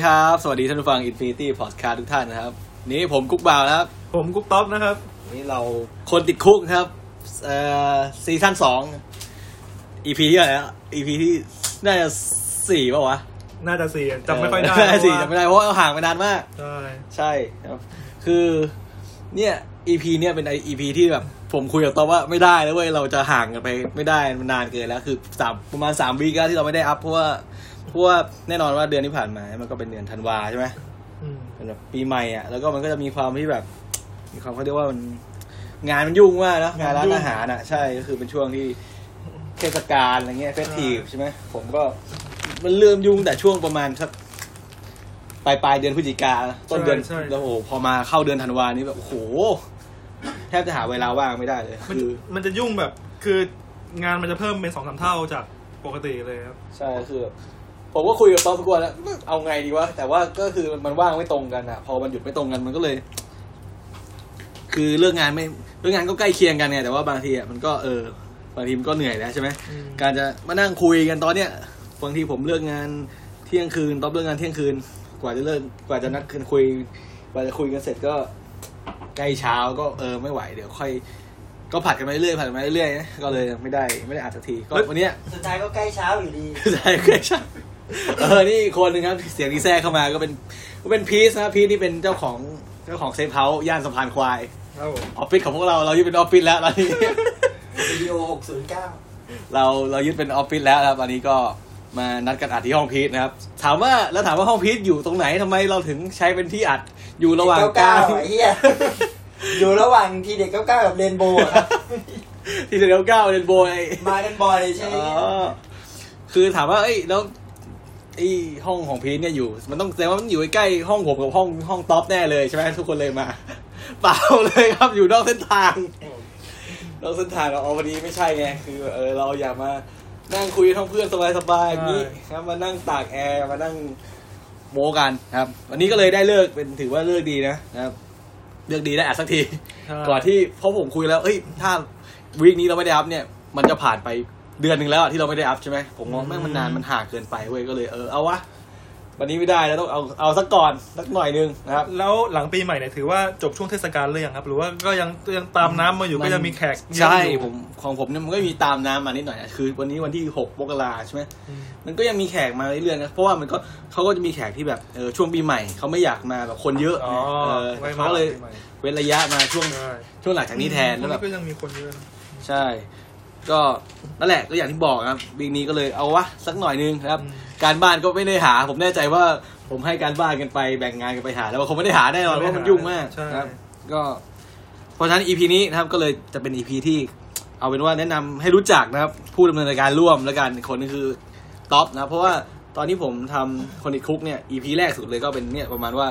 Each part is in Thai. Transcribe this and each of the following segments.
สวัสดีครับ สวัสดีท่านผู้ฟัง Infinity Podcast ทุกท่านนะครับ นี่ผมกุ๊กบ่าวนะครับ ผมกุ๊กต๊อบนะครับ นี่เราคนติด Cook ครับเอ่อ season สอง EP ที่อะไรอะ EP ที่น่าจะสี่ป่าววะน่าจะสี่จำไม่ค่อยได้น่าจะสี่เพราะจำไม่ได้เพราะว่าห่างไปนานมาก ใช่ ใช่ครับ คือเนี่ย EP เนี่ยเป็นไอ EP ที่แบบผมคุยกับต๊อบว่าไม่ได้แล้วเว้ยเราจะห่างกันไปไม่ได้มันนานเกินแล้ว คือสามประมาณสาม week แล้วที่เราไม่ได้ up เพราะว่า เพราะว่าแน่นอนว่าเดือนที่ผ่านมามันก็เป็นเดือนธันวาใช่ไหมอืมเป็นแบบปีใหม่อะแล้วก็มันก็จะมีความที่แบบ มีความเขาเรียกว่ามันงานมันยุ่งมากนะงานร้านอาหารอะ ใช่ก็คือเป็นช่วงที่เทศกาลอะไรเงี้ยเฟสทีฟใช่ไหมผมก็มันเริ่มยุ่งแต่ช่วงประมาณสักปลายปลายเดือนพฤศจิกาต้นเดือนแล้วโอ้โหพอมาเข้าเดือนธันวานี้แบบโอ้โหแทบจะหาเวลาว่างไม่ได้เลยมันคือมันจะยุ่งแบบคืองานมันจะเพิ่มเป็นสองสามเท่าจากปกติเลยครับ ใช่คือ ผมก็คุยกับต๊อบทุกวันแล้วเอาไงดีวะแต่ว่าก็คือมันว่างไม่ตรงกันอะ พอมันหยุดไม่ตรงกันมันก็เลย คือเลิกงานไม่เลิกงานก็ใกล้เคียงกันไงแต่ว่าบางทีอะมันก็เออบางทีมันก็เหนื่อยแล้วใช่ไหมอืมการจะมานั่งคุยกันตอนเนี้ยบางทีผมเลิกงานเที่ยงคืนต๊อบเลิกงานเที่ยงคืน กว่าจะเลิกกว่าจะนัดคืนคุย กว่าจะคุยกันเสร็จก็ใกล้เช้าก็เออไม่ไหวเดี๋ยวค่อยก็ผัดกันมาเรื่อยๆผัดกันมาเรื่อยๆนะก็เลยไม่ได้ไม่ได้อัดสักทีก็วันเนี้ยสุดท้ายก็ใกล้เช้าอยู่ดีใช่เคยใช่ เออ นี่อีกคนหนึ่งครับ เสียงที่แทรกเข้ามาก็เป็นก็เป็นพีซนะพีซนี่เป็นเจ้าของเจ้าของ safe house ย่านสะพานควายครับผมออฟฟิศของพวกเราเรายึดเป็นออฟฟิศแล้วตอนนี้วิดีโอ609เราเรายึดเป็นออฟฟิศแล้วนะครับตอนนี้ก็มานัดกันอัดที่ห้องพีซนะครับ ถามว่าแล้วถามว่าห้องพีซอยู่ตรงไหนทำไมเราถึงใช้เป็นที่อัดอยู่ระหว่างกลาง99ไอ้เหี้ยอยู่ระหว่างทีเด็ก99กับเรนโบว์อะครับที่เดียวเก้าเรนโบว์ไอ้มากันบ่อยใช่ไหมอ๋อคือถามว่าเอ้ยแล้ว ไอ้ห้องของพีทเนี่ยอยู่ มันต้องแสดงว่ามันอยู่ใกล้ๆห้องผมกับห้องห้องท็อปแน่เลยใช่ไหมทุกคนเลยมา เปล่าเลยครับอยู่นอกเส้นทางนอกเส้นทางเราเอาวันนี้ไม่ใช่ไงคือเออเราอยากมานั่งคุยทั้งเพื่อนสบายๆอย่างนี้ครับมานั่งตากแอร์มานั่งโมกันครับ วันนี้ก็เลยได้เลิกเป็นถือว่าเลิกดีนะนะครับเลิกดีได้อัดสักทีใช่ก่อนที่เพราะผมคุยแล้ว เอ้ย ถ้าวีคนี้เราไม่ได้อัพเนี่ย มันจะผ่านไป เดือนหนึ่งแล้วอะที่เราไม่ได้อัพใช่ไหมผมมองแม่งมันนานมันห่างเกินไปเว้ยก็เลยเออเอาวะวันนี้ไม่ได้แล้วต้องเอาเอาสักก่อนสักหน่อยนึงนะครับ แล้วหลังปีใหม่เนี่ยถือว่าจบช่วงเทศกาลเลยยังครับ หรือว่าก็ยังยังตามน้ำมาอยู่มันก็ยังมีแขกเยอะใช่อยู่ ผมของผมเนี่ยมันก็มีตามน้ำมานิดหน่อยอะคือ วันนี้วันที่หกมกราใช่ไหมอืม มันก็ยังมีแขกมาเรื่อยๆนะเพราะว่ามันก็เขาก็จะมีแขกที่แบบเออช่วงปีใหม่เขาไม่อยากมาแบบคนเยอะอ๋อเออไว้เขามาก็เลยปีใหม่เว้นระยะมาช่วงใช่ช่วงหลังจากนี้แทนแล้วแบบ ก็ยังมีคนเยอะนะใช่ ก็นั่นแหละก็อย่างที่บอกครับวีคนี้ก็เลยเอาวะสักหน่อยนึงนะครับ การบ้านก็ไม่ได้หา ผมแน่ใจว่าผมให้การบ้านกันไปแบ่งงานกันไปหา แล้วคงไม่ได้หาแน่นอนเพราะมันยุ่งมากใช่นะครับ ก็เพราะฉะนั้น EP นี้นะครับก็เลยจะเป็น EP ที่เอาเป็นว่าแนะนำให้รู้จักนะครับผู้ดำเนินรายการร่วมแล้วกันอีกคนนึงคือท็อปนะเพราะว่าตอนที่ผมทำคนติดคุกเนี่ย EP แรกสุดเลยก็เป็นเนี่ยประมาณว่า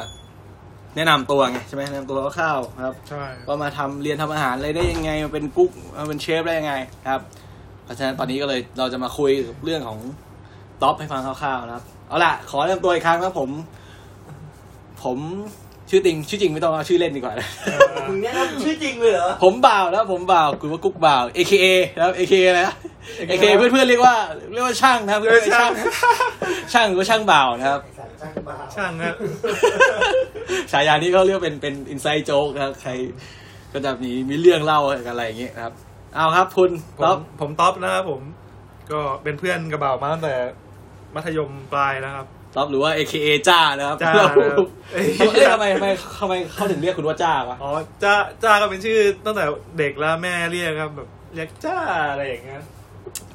แนะนำตัวไงใช่ไหมแนะนำตัวคร่าวๆนะครับ ใช่ว่ามาทำเรียนทำอาหารอะไรได้ยังไงมาเป็นกุ๊กมาเป็นเชฟได้ยังไงครับ เพราะฉะนั้นตอนนี้ก็เลยเราจะมาคุยเรื่องของท็อปให้ฟังคร่าวๆนะครับ เอาล่ะ ขอแนะนำตัวอีกครั้งครับผม ผมชื่อติงชื่อจริงไม่ต้องเอาชื่อเล่นดีกว่า มึงแนะนำชื่อจริงเลยเหรอ ผมบ่าวแล้วผมบ่าวคือว่ากุ๊กบ่าว AKA นะครับ AKA อะไรนะ AKA เพื่อนๆเรียกว่าเรียกว่าช่างนะครับเรียกว่าช่างช่างหรือว่าช่างบ่าวนะครับไอ้สัตว์ ช่างบ้าช่างนะฉายานี้เขาเรียกเป็นเป็นอินไซ e ์โจ๊กนะครับใครก็จะมีมีเรื่องเล่ากันอะไรอย่างเงี้ยนะครับ เอาครับคุณผต๊อมปผมท็อปนะครับผม ก็เป็นเพื่อนกระเบามาตั้งแต่มัธยมปลายนะครับต๊อปหรือว่า AKA จ้านะครับจ้าเราครับเอ้ยทำไมทำไมทำไมเขาถึงเรียกคุณว่าจ้าวะอ๋อจ้าจ้าก็เป็นชื่อตั้งแต่เด็กแล้วแม่เรียกครับแบบเรียกจ้าอะไรอย่างเงี้ย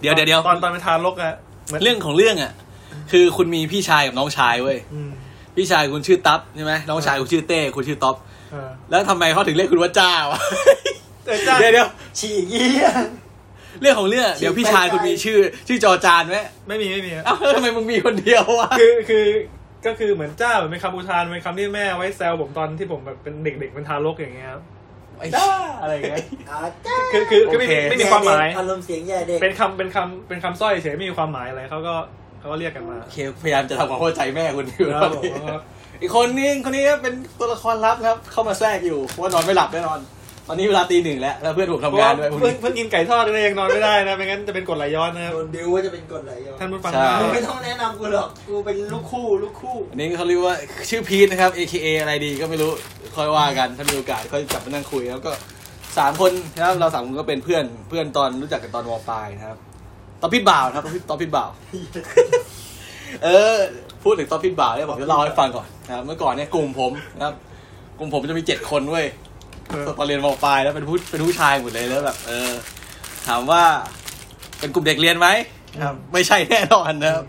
เดี๋ยวเดี๋ยวเดี๋ยวตอนตอนเป็นทารกอะหมืนเรื่องของเรื่องอะ คือคุณมีพี่ชายกับน้องชายเว้ยอืมพี่ชายคุณชื่อตั๊บใช่ไหมน้องชายคุณชื่อเต้คุณชื่อต๊อปเออแล้วทำไมเขาถึงเรียกคุณว่าจ้าวะแต่จ้าเดี๋ยวเดี๋ยวฉีกเยี่ยเรื่องของเรื่องเดี๋ยวพี่ชายคุณมีชื่อ ชื่อจอจานไหมไม่มีไม่มีอะเอ้าแล้วทำไมมึงมีคนเดียววะคือคือก็คือเหมือนจ้าเหมือนเป็นคำอุทานเป็นคำที่แม่ไว้แซวผมตอนที่ผมแบบเป็นเด็กๆเป็นทารกอย่างเงี้ยครับไอ้จ้าอะไรอย่างเงี้ยอ่าจ้าคือคือคือไม่มีโอเคไม่มีความหมายอารมณ์เสียงแย่เด็กเป็นคำเป็นคำเป็นคำสร้อยเฉยไม่มีความหมายอะไรเขาก็ เขาก็เรียกกันมาโอเคพยายามจะทำความเข้าใจแม่คุณอยู่ครับตอนผมนี้ครับอีกคนนี้คนนี้เป็นตัวละครลับนะครับ เข้ามาแทรกอยู่เพราะว่านอนไม่หลับแน่นอน ตอนนี้เวลาตีหนึ่งแล้วแล้วเพื่อนผมเพราะทำงาว่านด้วยพรุ่งเพิ่งนี้เพิ่งกินไก่ทอดเลยยังนอนไม่ได้นะไม่งั้นจะเป็นกรดไหลย้อนนะครับโดนบิวว่าจะเป็นกฎไหลย้อนท่านผู้ฟังใช่มึงไม่ต้องแนะนำกูหรอกกูเป็นลูกคู่ลูกคู่อันนี้เขาเรียกว่าชื่อพีทนะครับ AKA อะไรดีก็ไม่รู้ค่อยว่ากันถ้ามีโอกาสค่อยจับมานั่งคุยแล้วก็สามคนนะครับเราสามคนก็เป็นเพื่อนเพื่อนตอนรู้จักกันตอนมปลายนะครับ ตอนพิดบ่าวนะครับตอนพิตอนพิดบ่าว เออ พูดถึงตอนพิดบ่าวเนี่ยผมจะเล่าให้ฟังก่อนนะครับเมื่อก่อนเนี่ยกลุ่มผมนะครับ กลุ่มผมจะมีเจ็ดคนเว้ยเออตอนเรียนมปลายแล้วเป็นผู้เป็นผู้ชายหมดเลยแล้วแบบ เออ ถามว่า เป็นกลุ่มเด็กเรียนไหมครับ ไม่ใช่แน่นอนนะครับ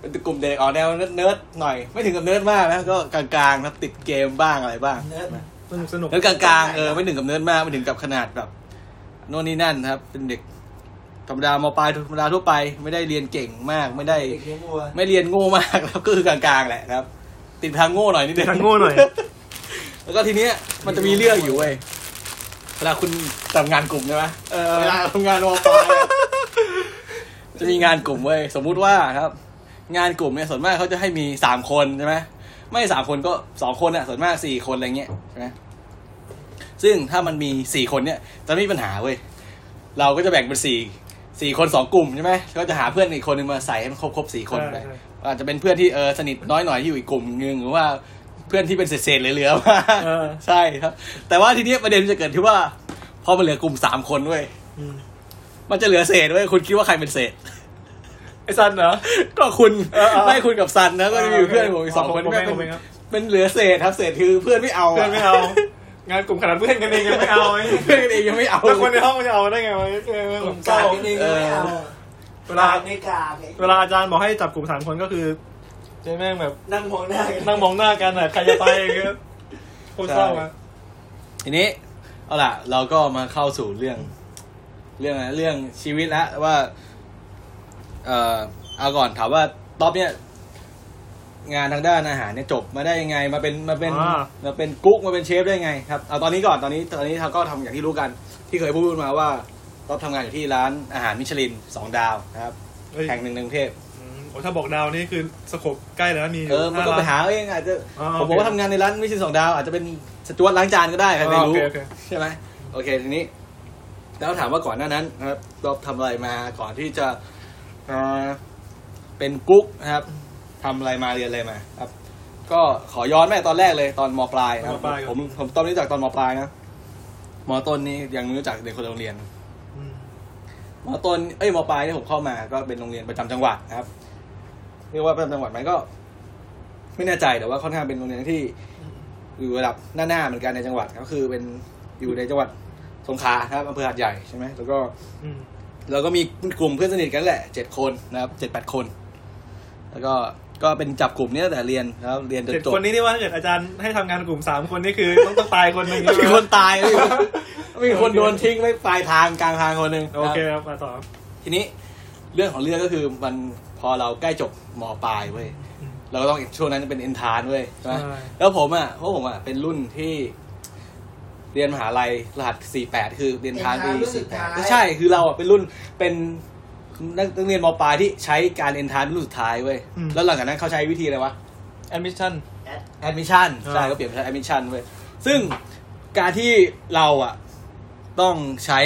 เป็นกลุ่มเด็กออกแนวเนิร์ดๆหน่อย ไม่ถึงกับเนิร์ดมากนะก็กลางๆครับติดเกมบ้างอะไรบ้างเนิร์ดสนุกสนุกเนิร์ดกลางๆเออไม่ถึงกับเนิร์ดมากไม่ถึงกับขนาดแบบโน่นนี่นั่นครับ เป็นเด็ก ธรรมดามปลายธรรมดาทั่วไป ไม่ได้เรียนเก่งมากไม่ได้เด็กเลี้ยงวัวไม่เรียนโง่มากครับก็คือกลางๆแหละครับ ติดทางโง่หน่อยนิดนึงทางโง่หน่อย แล้วก็ทีเนี้ยมันจะมีเรื่องอยู่เว้ยเวลาคุณทำงานกลุ่มใช่ไหมเออเวลาทำงานมปลายอะจะมีงานกลุ่มเว้ยสมมุติว่าครับ งานกลุ่มเนี่ยส่วนมากเขาจะให้มีสามคนใช่ไหมไม่สามคนก็สองคนอะส่วนมากสี่คนอะไรเงี้ยใช่ไหมซึ่งถ้ามันมีสี่คนเนี่ยจะไม่มีปัญหาเว้ยเราก็จะแบ่งเป็นสี่ สี่คนสองกลุ่มใช่ไหมก็จะหาเพื่อนอีกคนหนึงมาใส่ให้มันครบครบสี่คนไปใช่ใช่อาจจะเป็นเพื่อนที่เออสนิทน้อยหน่อยที่อยู่อีกกลุ่มนึงหรือว่าเพื่อนที่เป็นเศษๆเหลือๆมาเออใช่ครับ แต่ว่าทีเนี้ยประเด็นมันจะเกิดที่ว่าพอมันเหลือกลุ่มสามคนเว้ยอืมมันจะเหลือเศษเว้ยคุณคิดว่าใครเป็นเศษไอ้ซันเหรอ ก็คุณเออเออไม่คุณกับซันนะก็จะมีเพื่อนผมอีกสองคนผมที่เองเป็นผมเองครับเป็นเหลือเศษครับเศษคือเพื่อนไม่เอาะเพื่อนไม่เอา งานกลุ่มขนาดเพื่อนกันเองยังไม่เอาไอ้เพื่อนกันเองยังไม่เอาแล้วคนในห้องมันจะเอาได้ไงวะเออผมเศการ้ากนิดนึงก็ไม่เอาเวลาไม่กากไงเวลาอาจารย์บอกให้จับกลุ่มสามคนก็คือเจ๊แม่งแบบ นั่งมองหน้ากันนั่งมองหน้ากันอะใครจะไปอย่างเงี้ยโคตรเศร้าอะทีนี้เอาล่ะ เราก็มาเข้าสู่เรื่อง เรื่องอะไรเรื่องชีวิตแล้วว่า เอ่อเอาก่อนถามว่าต๊อบเนี่ย งานทางด้านอาหารเนี่ยจบมาได้ยังไง มาเป็นมาเป็นมาเป็นกุ๊กมาเป็นเชฟได้ยังไงครับเอาตอนนี้ก่อนตอนนี้ตอนนี้เขาก็ทำอย่างที่รู้กัน ที่เคยพูดมาว่าต๊อบทำงานอยู่ที่ร้านอาหารมิชลินสองดาวนะครับเฮ้ยแห่งหนึ่งในกรุงเทพ อืมโอ้ถ้าบอกดาวนี่คือสโคปใกล้แล้วนะมีเออ มันก็ไปหาเอาเองอาจจะอ๋อผมบอกว่าโอเคทำงานในร้านมิชลินสองดาว อาจจะเป็นสจวตล้างจานก็ได้ ใครไม่อ๋อรู้โอเคโอเค ใช่ไหมโอเค ทีนี้ แล้วถามว่าก่อนหน้านั้นนะครับเราทำอะไรมาก่อนที่จะเอ่อเป็นกุ๊กนะครับ ทำอะไรมาเรียนอะไรมาครับ ก็ขอย้อนแม่ตอนแรกเลยตอนมปลายนะครับมปลายครับผมผมตอนรู้จักตอนมปลายนะมต้นนี่ยังไม่รู้จักเด็กคนละโรงเรียนอืมมอต้นเอ้ยมปลายที่ผมเข้ามาก็เป็นโรงเรียนประจำจังหวัดนะครับเรียกว่าประจำจังหวัดไหมก็ ไม่แน่ใจแต่ว่าค่อนข้างเป็นโรงเรียนที่อยู่ระดับหน้าๆเหมือนกันในจังหวัดก็คือเป็นอยู่ในจังหวัดสงขลาครับอำเภอหาดใหญ่ใช่ไหมแล้วก็อืมเราก็มีกลุ่มเพื่อนสนิทกันแหละเจ็ดคนนะครับเจ็ดแปดคน แล้วก็ ก็เป็นจับกลุ่มนี้ตั้งแต่เรียนแล้วเรียนจนเจ็ดจบคนนี้ที่ว่าถ้าเกิดอาจารย์ให้ทำงานกลุ่มสามคนนี่คือต้องต้องตายคนหนึ่งมีคนตายมีคนมีคนโดนทิ้งไว้ปลายทางกลางทางคนหนึ่งโอเคนะครับครับ มาต่อ ทีนี้เรื่องของเรื่องก็คือมันพอเราใกล้จบมปลายเว้ยอืมเราก็ต้องช่วงนั้นเป็นเอนทานเว้ยใช่ไหมใช่ แล้วผมอะเพราะผมอะเป็นรุ่นที่ เรียนมหาลัยรหัส 48 คือเรียนทานปีรุ่นสุดท้าย 48ไม่ใช่คือเราอะเป็นรุ่นเป็น นักนักเรียนมปลายที่ใช้การเอนทานรุ่นสุดท้ายเว้ยแล้วหลังจากนั้นเขาใช้วิธีอะไรวะ admission ad admission อ่า ใช่ก็เปลี่ยนเป็น admission เว้ยซึ่งการที่เราอะ ต้องใช้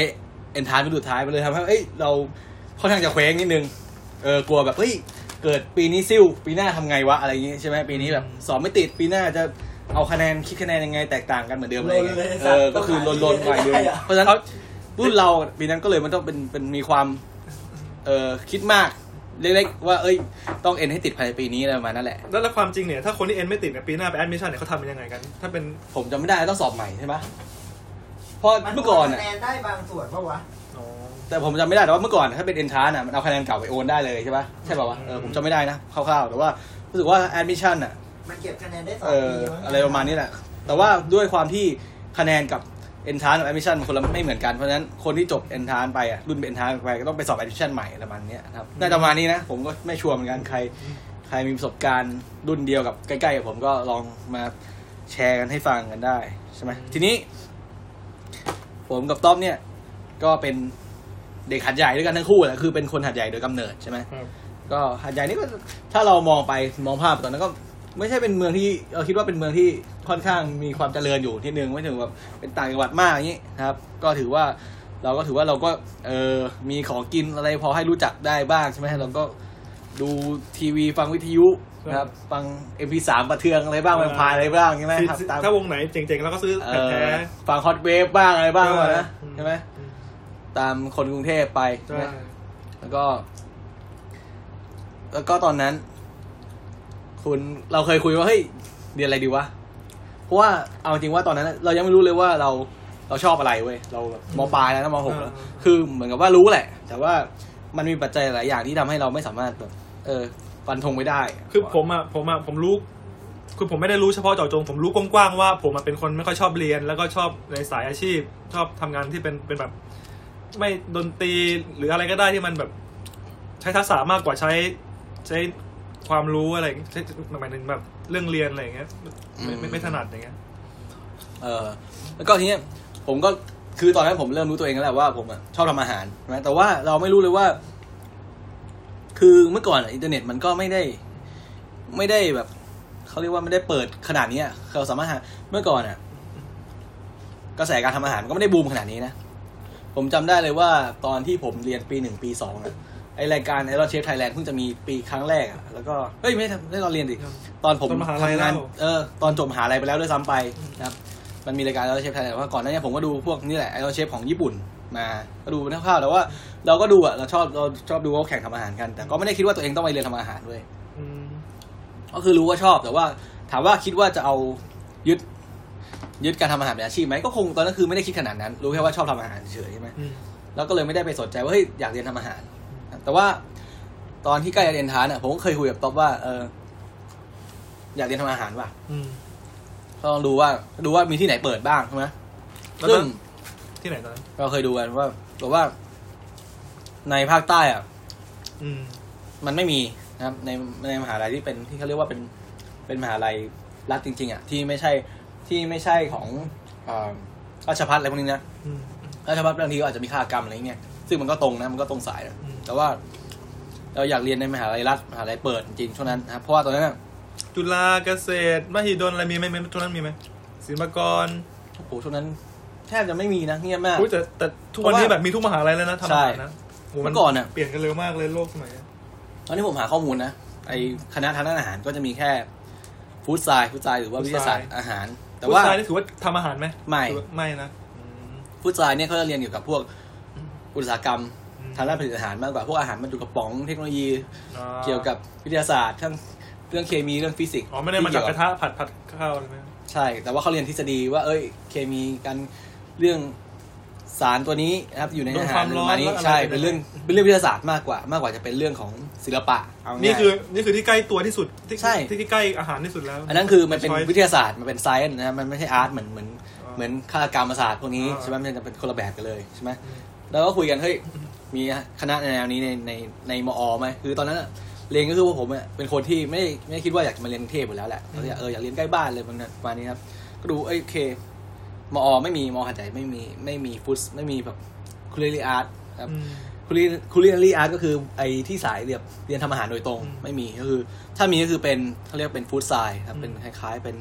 เอนทานเป็นสุดท้ายมันเลยทำให้เอ้ยเราค่อนข้างจะเคว้งนิดนึงเออกลัวแบบเฮ้ยเกิดปีนี้ซิ่วปีหน้าทำไงวะอะไรอย่างงี้ใช่ไหมปีนี้แบบสอบไม่ติดปีหน้าจะเอาคะแนนคิดคะแนนยังไงแตกต่างกันเหมือนเดิมอะไรอย่างเงี้ยลนเลยเออก็คือลนลนๆหน่อยนึงได้อะเพราะฉะนั้นรุ่นเราปีนั้นก็เลยมันต้องเป็นเป็นมีความ เออคิดมากเล็กๆว่าเอ้ยต้องเอ็นให้ติดภายในปีนี้อะไรประมาณนั่นแหละแล้วแล้วความจริงเนี่ยถ้าคนที่เอ็นไม่ติดเนี่ยปีหน้าไป admission เนี่ยเขาทำเป็นยังไงกัน ถ้าเป็นผมจำไม่ได้ต้องสอบใหม่ใช่ไหมเพราะเมื่อก่อนคะอะแนนได้บางส่วนปะวะอ๋อแต่ผมจำไม่ได้แต่ว่าเมื่อก่อนถ้าเป็นเอนทานอะมันเอาคะแนนเก่าไปโอนได้เลยใช่ปะใช่ป่าวะเออผมจำไม่ได้นะคร่าวๆแต่ว่ารู้สึกว่า admission อะมันเก็บคะแนนได้สองเออปีมั้งอะไรประมาณนี้แหละ แต่ว่าด้วยความที่คะแนนกับ เอนทานกับ admission คนละไม่เหมือนกันเพราะฉะนั้นคนที่จบเอนทานไปอะรุ่นเอนทานไปก็ต้องไปสอบ admission ใหม่อะไรประมาณเนี้ยนะครับน่าจะประมาณนี้นะ ผมก็ไม่ sure เหมือนกันใคร ใครมีประสบการณ์รุ่นเดียวกับใกล้ๆกับผมก็ลองมาแชร์กันให้ฟังกันได้ใช่ไหมทีนี้ ผมกับต้อมเนี่ย ก็เป็นเด็กหัดใหญ่ด้วยกันทั้งคู่แหละคือเป็นคนหัดใหญ่โดยกำเนิดใช่ไหมครับก็หัดใหญ่นี่ก็ถ้าเรามองไปมองภาพตอนนั้นก็ ไม่ใช่เป็นเมืองที่เราคิดว่าเป็นเมืองที่ค่อนข้างมีความเจริญอยู่ที่หนึ่งไม่ถึงแบบเป็นต่างจังหวัดมากอย่างนี้นะครับ ก็ถือว่าเราก็ถือว่าเราก็เออมีของกินอะไรพอให้รู้จักได้บ้างใช่ไหมเราก็ดูทีวีฟังวิทยุนะครับฟัง MP3 ประเทืองอะไรบ้างมันพายอะไรบ้างใช่ไหมครับตามถ้าวงไหนเจ๋งๆเราก็ซื้อเอแผ่นอแท้ฟังฮอตเวฟบ้างอะไรบ้างก่อนนะอืมใช่ไหมตามคนกรุงเทพไปใช่ใช่ไหมแล้วก็ แล้วก็ตอนนั้น คุณเราเคยคุยว่าเฮ้ยเรียนอะไรดีวะเพราะว่าเอาจริงว่าตอนนั้น เรายังไม่รู้เลยว่าเราเราชอบอะไรเว้ยเราแบบมปลายแล้วนะมหกแล้วคือเหมือนกับว่ารู้แหละ แต่ว่ามันมีปัจจัยหลายอย่างที่ทำให้เราไม่สามารถแบบเออฟันธงไม่ได้ คือผมอะผมอะผมรู้คือผมไม่ได้รู้เฉพาะเจาะจง ผมรู้กว้างๆว่า ผมอะเป็นคนไม่ค่อยชอบเรียน แล้วก็ชอบในสายอาชีพ ชอบทำงานที่เป็นเป็นแบบ ไม่ดนตรีหรืออะไรก็ได้ที่มันแบบ ใช้ทักษะมากกว่าใช้ ใช้ ความรู้อะไรหมายถึงแบบเรื่องเรียนอะไรอย่างเงี้ยไม่ไม่ไม่ถนัดอย่างเงี้ยเออแล้วก็ทีเนี้ยผมก็คือตอนนั้นผมเริ่มรู้ตัวเองแล้วแหละว่าผมอะชอบทำอาหารนะแต่ว่าเราไม่รู้เลยว่า คือเมื่อก่อนอินเทอร์เน็ตมันก็ไม่ได้ ไม่ได้แบบเขาเรียกว่าไม่ได้เปิดขนาดนี้เราสามารถหาเมื่อก่อนอะกระแสการทำอาหารมันก็ไม่ได้บูมขนาดนี้นะผมจำได้เลยว่าตอนที่ผมเรียนปีหนึ่งปีสองอะ ไอรายการไอรอนเชฟไทยแลนด์เพิ่งจะมีปีครั้งแรกอะแล้วก็เฮ้ยไม่ได้ไม่ได้ตอนเรียนดิตอนผมตอนมหาลัยทำงานแล้ว เออตอนจบมหาลัยไปแล้วด้วยซ้ำไปนะครับมันมีรายการไอรอนเชฟไทยแลนด์ว่าก่อนหน้านี้ผมก็ดูพวกนี่แหละไอรอนเชฟของญี่ปุ่นมาก็ดูเป็นคร่าวๆแต่ว่าเราก็ดูอะเราชอบเราชอบดูว่าเขาแข่งทำอาหารกัน แต่ก็ไม่ได้คิดว่าตัวเองต้องไปเรียนทำอาหารด้วย อืมก็คือรู้ว่าชอบแต่ว่าถามว่าคิดว่าจะเอายึดยึดการทำอาหารเป็นอาชีพไหมก็คงตอนนั้นคือไม่ได้คิดขนาดนั้น รู้แค่ว่าชอบทำอาหารเฉยๆใช่ไหมอืมแล้วก็เลยไม่ได้ไปสนใจว่าเฮ้ยอยากเรียนทำอาหาร แต่ว่าตอนที่ใกล้จะเรียนทานอะผมก็เคยคุยกับต๊อบว่า เออ อยากเรียนทำอาหารว่ะอืมก็ลองดูว่า ดูว่ามีที่ไหนเปิดบ้างใช่ไหมแล้วซึ่ตงอนที่ไหนตอนนั้นเราเคยดูกันว่าบอกว่า ในภาคใต้อะอืมมันไม่มีนะครับ ในในมหาลัยที่เป็นที่เขาเรียกว่าเป็นเป็นมหาลัยรัฐจริง ๆอะที่ไม่ใช่ที่ไม่ใช่ของอ่าราชพัฒอะไรพวกนี้นะอืมราชพัฒบางทีก็อาจจะมีค่ากรรมอะไรเงี้ย ซึ่งมันก็ตรงนะมันก็ตรงสายนะอืมแต่ว่าเราอยากเรียนในมหาลัยรัฐมหาลัยเปิดจริงๆช่วงนั้นนะครับเพราะว่าตอนนั้นอะจุฬาเกษตรมหิดลอะไรมีไหมไหมช่วงนั้นมีไหมศิลปากรโอ้โหช่วงนั้นแทบจะไม่มีนะเงียบมากอุ๊ยแต่แต่ทุกวันนี้เพราะว่าแบบมีทุกมหาลัยแล้วนะทำอาหารนะโโหเมื่อก่อนอะเปลี่ยนกันเร็วมากเลยโลกสมัยนี้ตอนที่ผมหาข้อมูลนะไอคณะทางด้านอาหารก็จะมีแค่food science food science หรือว่าวิทยาศาสตร์อาหาร แต่แต่ว่าว่านี่ถือว่าทำอาหารไหมไม่ถือว่าไม่นะอืม food science เนี่ยเขาจะเรียนเกี่ยวกับพวก อุตสาหกรรมอืมทางด้านผลิตอาหารมากกว่าพวกอาหารบรรจุกระป๋องเทคโนโลยีอ่าเกี่ยวกับวิทยาศาสตร์ทั้งเรื่องเคมีเรื่องฟิสิกส์อ๋อไม่ได้มาจับกระทะที่ระเยวทะผัดผัดข้าวเลยไหมใช่ แต่ว่าเขาเรียนทฤษฎีว่า เอ้ย เคมีกันเรื่องสารตัวนี้นะครับอยู่ในอาหารประมาณนี้ใช่เป็นเรื่องเป็นเรื่องวิทยาศาสตร์มากกว่า มากกว่าจะเป็นเรื่องของศิลปะเอาง่ายนี่คือนี่คือที่ใกล้ตัวที่สุดที่ใช่ที่ที่ใกล้อาหารที่สุดแล้ว อันนั้นคือมันเป็น Choice วิทยาศาสตร์มันเป็นไซเอนนะมันไม่ใช่อาร์ตเหมือนเหมือนอ่าเหมือนคณะกรรมศาสตร์พวกนี้อ่าใช่ไหมมันจะเป็นคนละแบบกันเลยใช่ไหมอืม แล้วก็คุยกันเฮ้ยมีคณะแนวนี้ในในในมอไหมคือตอนนั้นอะเรียนก็คือว่าผมอะเป็นคนที่ไม่ได้ไม่ได้คิดว่าอยากจะมาเรียนกรุงเทพอยู่แล้วแหละเราอยากเอออยากเรียนใกล้บ้านเลยประมาณนี้ครับก็ดูเอ้ยโอเคมอไม่มีมอหัดใหญ่ไม่มีไม่มีฟุตไม่มีแบบคุลิอาร์ตครับอืมคุลิคุลิอาร์ตก็คือไอ้ที่สายเรียนเรียนทำอาหารโดยตรงอืมไม่มีก็คือ ถ้ามีก็คือเป็นเขาเรียกเป็นฟู้ดไซด์ครับอืมเป็นคล้ายๆเป็น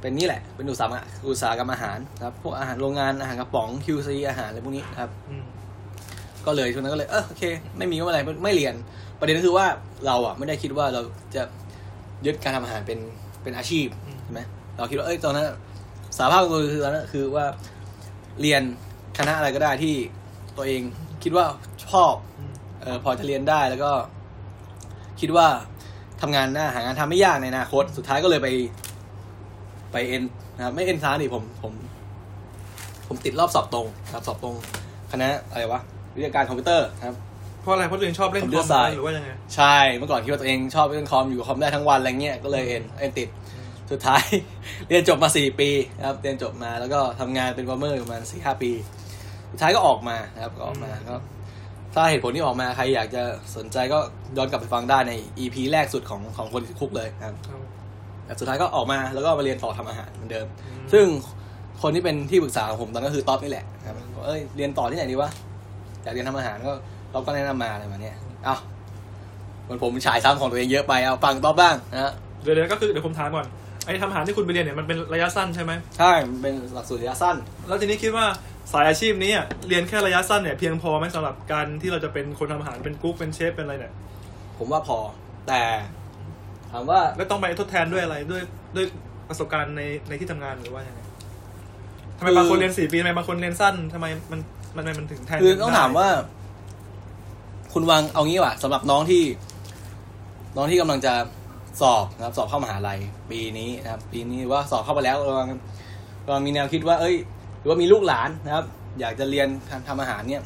เป็นนี่แหละ เป็นอุตสาหกรรมอุตสาหกรรมอาหารครับ พวกอาหารโรงงานอาหารกระป๋อง QC อาหารอะไรพวกนี้ครับอืมก็เลยช่วงนั้นก็เลยเออโอเค ไม่มีก็ไม่เป็นไรไม่ไม่เรียน ประเด็นก็คือว่าเราอะไม่ได้คิดว่าเราจะยึดการทำอาหารเป็นเป็นอาชีพอืมใช่ไหมเราคิดว่าเอ้ยตอนนั้นสารภาพตัวคือตอนนั้นคือว่าเรียนคณะอะไรก็ได้ที่ตัวเองคิดว่าชอบอืมเออพอจะเรียนได้แล้วก็ คิดว่าทำงานหน้าหางานทำไม่ยากในอนาคต สุดท้ายก็เลยไป ไปเอ็นนะครับไม่เอ็นซ้าดิผมผม ผมติดรอบสอบตรงครับสอบตรงคณะอะไรวะวิทยาการคอมพิวเตอร์ครับเพราะอะไรเพราะตัวเองชอบเล่นคผมอเลืมอกสายหรือว่ายังไงใช่เมื่อก่อนคิดว่าตัวเองชอบเล่นคอมอยู่กับคอมได้ทั้งวันอะไรเงี้ยก็เลยเอ็นเอ็นติดสุดท้าย เรียนจบมาสี่ปีนะครับเรียนจบมาแล้วก็ทำงานเป็นวอร์เมอร์ประมาณสี่ห้าปี สุดท้ายก็ออกมานะครับก็ออกมาก็ถ้าเหตุผลที่ออกมาใครอยากจะสนใจก็ย้อนกลับไปฟังได้ใน EP แรกสุดของของคนติด Cook เลยนะครับครับ แต่สุดท้ายก็ออกมาแล้วก็มาเรียนต่อทำอาหารเหมือนเดิมอืมซึ่งคนที่เป็นที่ปรึกษาของผมตอนนั้นก็คือต๊อปนี่แหละครับบอกเอ้ยเรียนต่อที่ไหนดีวะอยากเรียนทำอาหารก็ต๊อปก็แนะนำมาอะไรมาเนี่ยเอาเหมือนผมฉายซ้ำของตัวเองเยอะไปเอาฟังต๊อปบ้างนะฮะเดี๋ยวเดี๋ยวก็คือเดี๋ยวผมถามก่อนไอ้ทำอาหารที่คุณไปเรียนเนี่ยมันเป็นระยะสั้นใช่ไหมใช่มันเป็นหลักสูตรระยะสั้น แล้วทีนี้คิดว่าสายอาชีพนี้อะเรียนแค่ระยะสั้นเนี่ยเพียงพอไหมสำหรับการที่เราจะเป็นคนทำอาหารเป็นกุ๊กเป็นเชฟเป็นอะไรเนี่ยผมว่าพอแต่ ถามว่าแล้วต้องไปทดแทนด้วยอะไรด้วยด้วยประสบการณ์ในในที่ทำงานหรือว่ายังไงทำไมคือบางคนเรียนสี่ปีทำไมบางคนเรียนสั้นทำไมมันมันมันมันถึงแทนคือกันต้องได้ถามว่า คุณวางเอางี้ว่ะสำหรับน้องที่ น้องที่กำลังจะสอบนะครับ สอบเข้ามหาลัยปีนี้นะครับ ปีนี้หรือว่าสอบเข้าไปแล้วกำลังกำลังมีแนวคิดว่า เอ้ย หรือว่ามีลูกหลานนะครับ อยากจะเรียนทำทำอาหารเนี่ย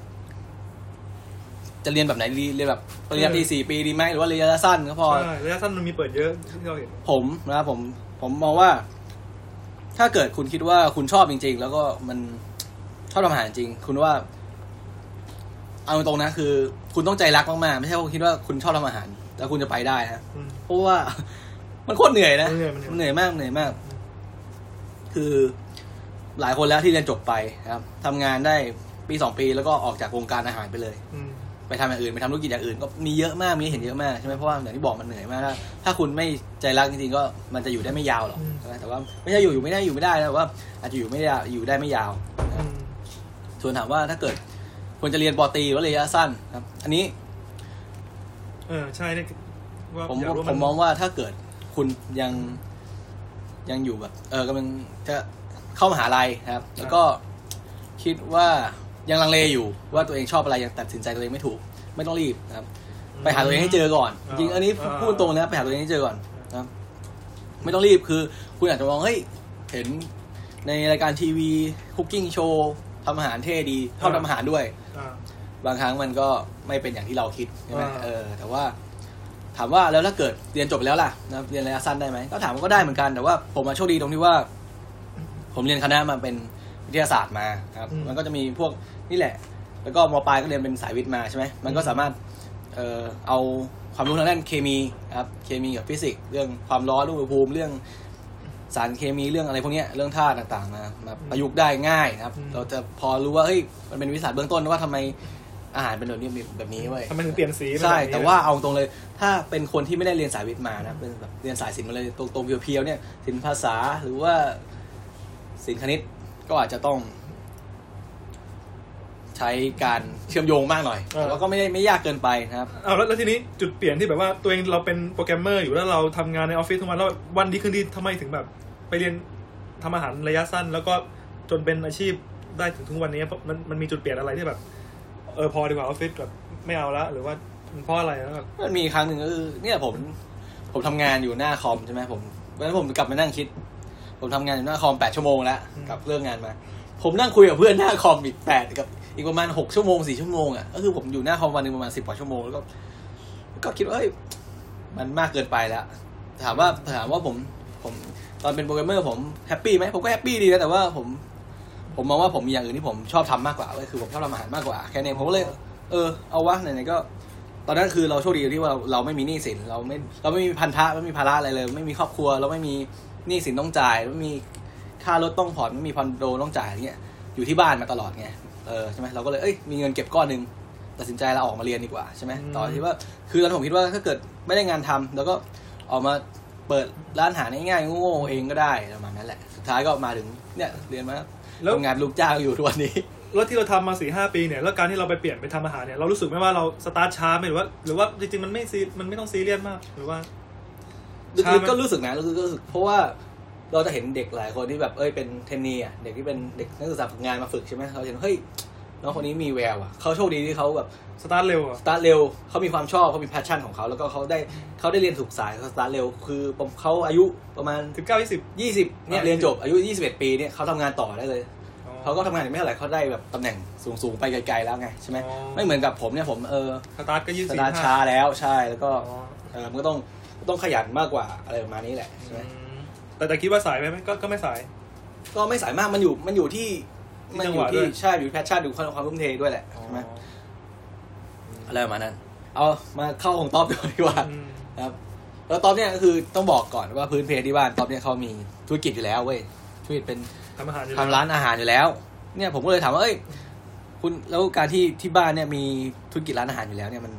จะเรียนแบบไหนดีเรียนแบบปริญญาตรีสี่ปีดีไหมหรือว่าระยะสั้นก็พอใช่ระยะสั้นมันมีเปิดเยอะที่เราเห็นผมนะครับผมผมมองว่า ถ้าเกิดคุณคิดว่าคุณชอบจริง ๆ แล้วก็มันชอบทำอาหารจริง คุณว่า เอาตรงๆนะคือ คุณต้องใจรักมากๆไม่ใช่ว่าคุณคิดว่าคุณชอบทำอาหาร แล้วคุณจะไปได้ฮะอืมเพราะว่ามันโคตรเหนื่อยนะมันเหนื่อยมันเหนื่อยมันเหนื่อยมากเหนื่อยมาก คือหลายคนแล้วที่เรียนจบไปนะครับทำงานได้ปีสองปีแล้วก็ออกจากวงการอาหารไปเลย อืม ไปทำอย่างอื่นไปทำธุรกิจอย่างอื่นก็มีเยอะมากมีให้เห็นเยอะมากใช่ไหมเพราะว่าอย่างที่บอกมันเหนื่อยมาก ถ้าถ้าคุณไม่ใจรักจริงๆก็มันจะอยู่ได้ไม่ยาวหรอกอืมใช่ไหมแต่ว่าไม่ใช่อยู่อยู่ไม่ได้อยู่ไม่ได้นะแต่ว่า อาจจะอยู่ไม่ได้อยู่ได้ไม่ยาวอืมส่วนถามว่าถ้าเกิดควรจะเรียนปอตรีหรือว่าระยะสั้นครับ อันนี้ เออใช่เนี่ยว่าผมอยากรู้ผมมองว่าถ้าเกิดคุณยังยังอยู่แบบ เออกำลังจะเข้ามหาลัยนะครับ แล้วก็คิดว่า ยังลังเลอยู่ว่าตัวเองชอบอะไรยังตัดสินใจตัวเองไม่ถูก ไม่ต้องรีบนะครับ ไปหาตัวเองให้เจอก่อน จริงๆอันนี้พูดตรงนะไปหาตัวเองให้เจอก่อนนะครับไม่ต้องรีบคือ คุณอาจจะมองเฮ้ยเห็นในรายการทีวีคุกกิ้งโชว์ทำอาหารเท่ดีชอบทำอาหารด้วยอ่าบางครั้งมันก็ไม่เป็นอย่างที่เราคิดใช่ไหมอ่าเออ แต่ว่า ถามว่าแล้วถ้าเกิดเรียนจบไปแล้วล่ะนะเรียนระยะสั้นได้ไหมก็ถามว่าก็ได้เหมือนกันแต่ว่า ผมมาโชคดีตรงที่ว่า ผมเรียนคณะมาเป็นวิ ทยาศาสตร์มาครับมันก็จะมีพวกนี่แหละ แล้วก็มปลายก็เรียนเป็นสายวิทย์มาใช่ไหมมันก็สามารถเอ่อเอาความรู้ทางด้านเคมีครับ เคมีกับฟิสิกส์เรื่องความร้อนอุณหภูมิเรื่องสารเคมีเรื่องอะไรพวกเนี้ยเรื่องธาตุต่างๆมามาประยุกต์ได้ง่ายนะครับเราจะพอรู้ว่าเฮ้ยมันเป็นวิทยาศาสตร์เบื้องต้นว่าทำไมอาหารเป็นแบบนี้แบบนี้เว้ย ทำไมถึงเปลี่ยนสีเป็นใช่ บบนี้แต่ว่าเอาตรงเลย ถ้าเป็นคนที่ไม่ได้เรียนสายวิทย์มานะ เป็นแบบเรียนสายศิลป์มาเลยตรงๆเพียวๆเนี่ยศิลป์ภาษาหรือว่าศิลป์คณิต ก็อาจจะต้อง ใช้การเชื่อมโยงมากหน่อยแต่ว่าก็ไม่ได้ไม่ยากเกินไปนะครับ เอาแล้วแล้วทีนี้จุดเปลี่ยนที่แบบว่าตัวเองเราเป็นโปรแกรมเมอร์อยู่แล้วเราทำงานในออฟฟิศทุกวันแล้ววันดีคืนดีทำไมถึงแบบ ไปเรียนทำอาหารระยะสั้น แล้วก็จนเป็นอาชีพได้ถึงทุกวันนี้เพราะมันมันมีจุดเปลี่ยนอะไรที่แบบ เออพอดีกว่าออฟฟิศแบบไม่เอาละหรือว่ามันเพราะอะไรแล้วแบบมันมีครั้งหนึ่งก็คือเนี่ยผม ผมทำงานอยู่หน้าคอมใช่ไหมผมวันนั้นผมกลับมานั่งคิด ผมทำงานอยู่หน้าคอมแปดชั่วโมงแล้วกลับเลิกงานมา ผมนั่งคุยกับเพื่อนหน้าคอมอีกแปดกับอีกประมาณหกชั่วโมงสี่ชั่วโมงอะก็คือผมอยู่หน้าคอมวันหนึ่งประมาณสิบกว่าชั่วโมงแล้วก็ก็คิดว่าเอ้ยมันมากเกินไปแล้ว ถามว่าถามว่าผมผมตอนเป็นโปรแกรมเมอร์ผม happy ไหมผมก็ happy ดีนะแต่ว่าผม ผมมองว่าผมมีอย่างอื่นที่ผมชอบทำมากกว่าก็คือผมชอบทำอาหารมากกว่าแค่นี้ผมก็เลย เออเอาวะไหนๆก็ ตอนนั้นคือเราโชคดีที่ว่าเราไม่มีหนี้สินเราไม่เราไม่มีพันธะไม่มีภาระอะไรเลย ไม่มีครอบครัว เราไม่มี นี้สินต้องจ่ายไม่มีค่ารถต้องผ่อนไม่มีคอนโดต้องจ่ายอะไรเงี้ยอยู่ที่บ้านมาตลอดไงเออใช่ไหมเราก็เลยเอ้ยมีเงินเก็บก้อนหนึ่งตัดสินใจเราออกมาเรียนดีกว่าใช่ไหมต่อที่ว่าคือตอนนนผมคิดว่าถ้าเกิดไม่ได้งานทำแล้วก็ออกมาเปิดร้านอาหารง่ายๆโง่ๆเองก็ได้ประมาณนั้นแหละสุดท้ายก็มาถึงเนี่ยเรียนมาแล้วทำงานลูกจ้างอยู่ทุกวันนี้แล้วที่เราทำมาสี่ห้าปีเนี่ยแล้วการที่เราไปเปลี่ยนไปทำอาหารเนี่ยเรารู้สึกไหมว่าเราสตาร์ทช้าไหมหรือว่า หรือว่าจริงๆมันไม่ se มันไม่ต้องซีเรียสมากหรือว่าช้า ลึกๆก็รู้สึกนะลึกๆก็รู้สึก เพราะว่าเราจะเห็นเด็กหลายคนที่แบบเอ้ยเป็น trainee อะเด็กที่เป็นเด็กนักศึกษาฝึกงานมาฝึกใช่ไหมเราเห็นเฮ้ยน้องคนนี้มีแววอะเขาโชคดีที่เขาแบบสตาร์ทเร็วอะสตาร์ทเร็วเขามีความชอบเขามี passion ของเขาแล้วก็เขาได้เขาได้เรียนถูกสายเขาสตาร์ทเร็วคือผมเขาอายุประมาณสิบเก้ายี่สิบ20เนี่ยอ่าเรียนจบอายุ21ปีเนี่ยเขาทำงานต่อได้เลยเขาก็ทำงานไม่เท่าไหร่เขาได้แบบตำแหน่งสูงๆไปไกลๆแล้วไงใช่ไหมไม่เหมือนกับผมเนี่ยผมเออสตาร์ทก็ยี่สสิบตาร์ทช้าแล้วใช่แล้วก็อ๋อเออมันก็ต้อง ต้องขยันมากกว่าอะไรประมาณนี้แหละใช่ไหมแต่แต่คิดว่าสายไหมก็ก็ไม่สาย ก็ไม่สายมากมันอยู่มันอยู่ที่ที่มันจัองหยู่วะด้ที่วยใช่อยู่แพชชั่นอยู่ความความทุ่มเทด้วยแหละใช่ไหมอะไรประมาณนั้น เอามาเข้าของต๊อบก่อนดีกว่าอืมครับ แล้วต๊อบเนี่ยก็คือต้องบอกก่อนว่าพื้นเพที่บ้านต๊อบเนี่ยเขามีธุรกิจอยู่แล้วเว้ยธุรกิจเป็นทำอาหารอยู่ทำร้านอาหารอยู่แล้ว เนี่ยผมก็เลยถามว่าเอ้ยคุณแล้วการที่ที่บ้านเนี่ยมีธุรกิจร้านอาหารอยู่แล้วเนี่ยมัน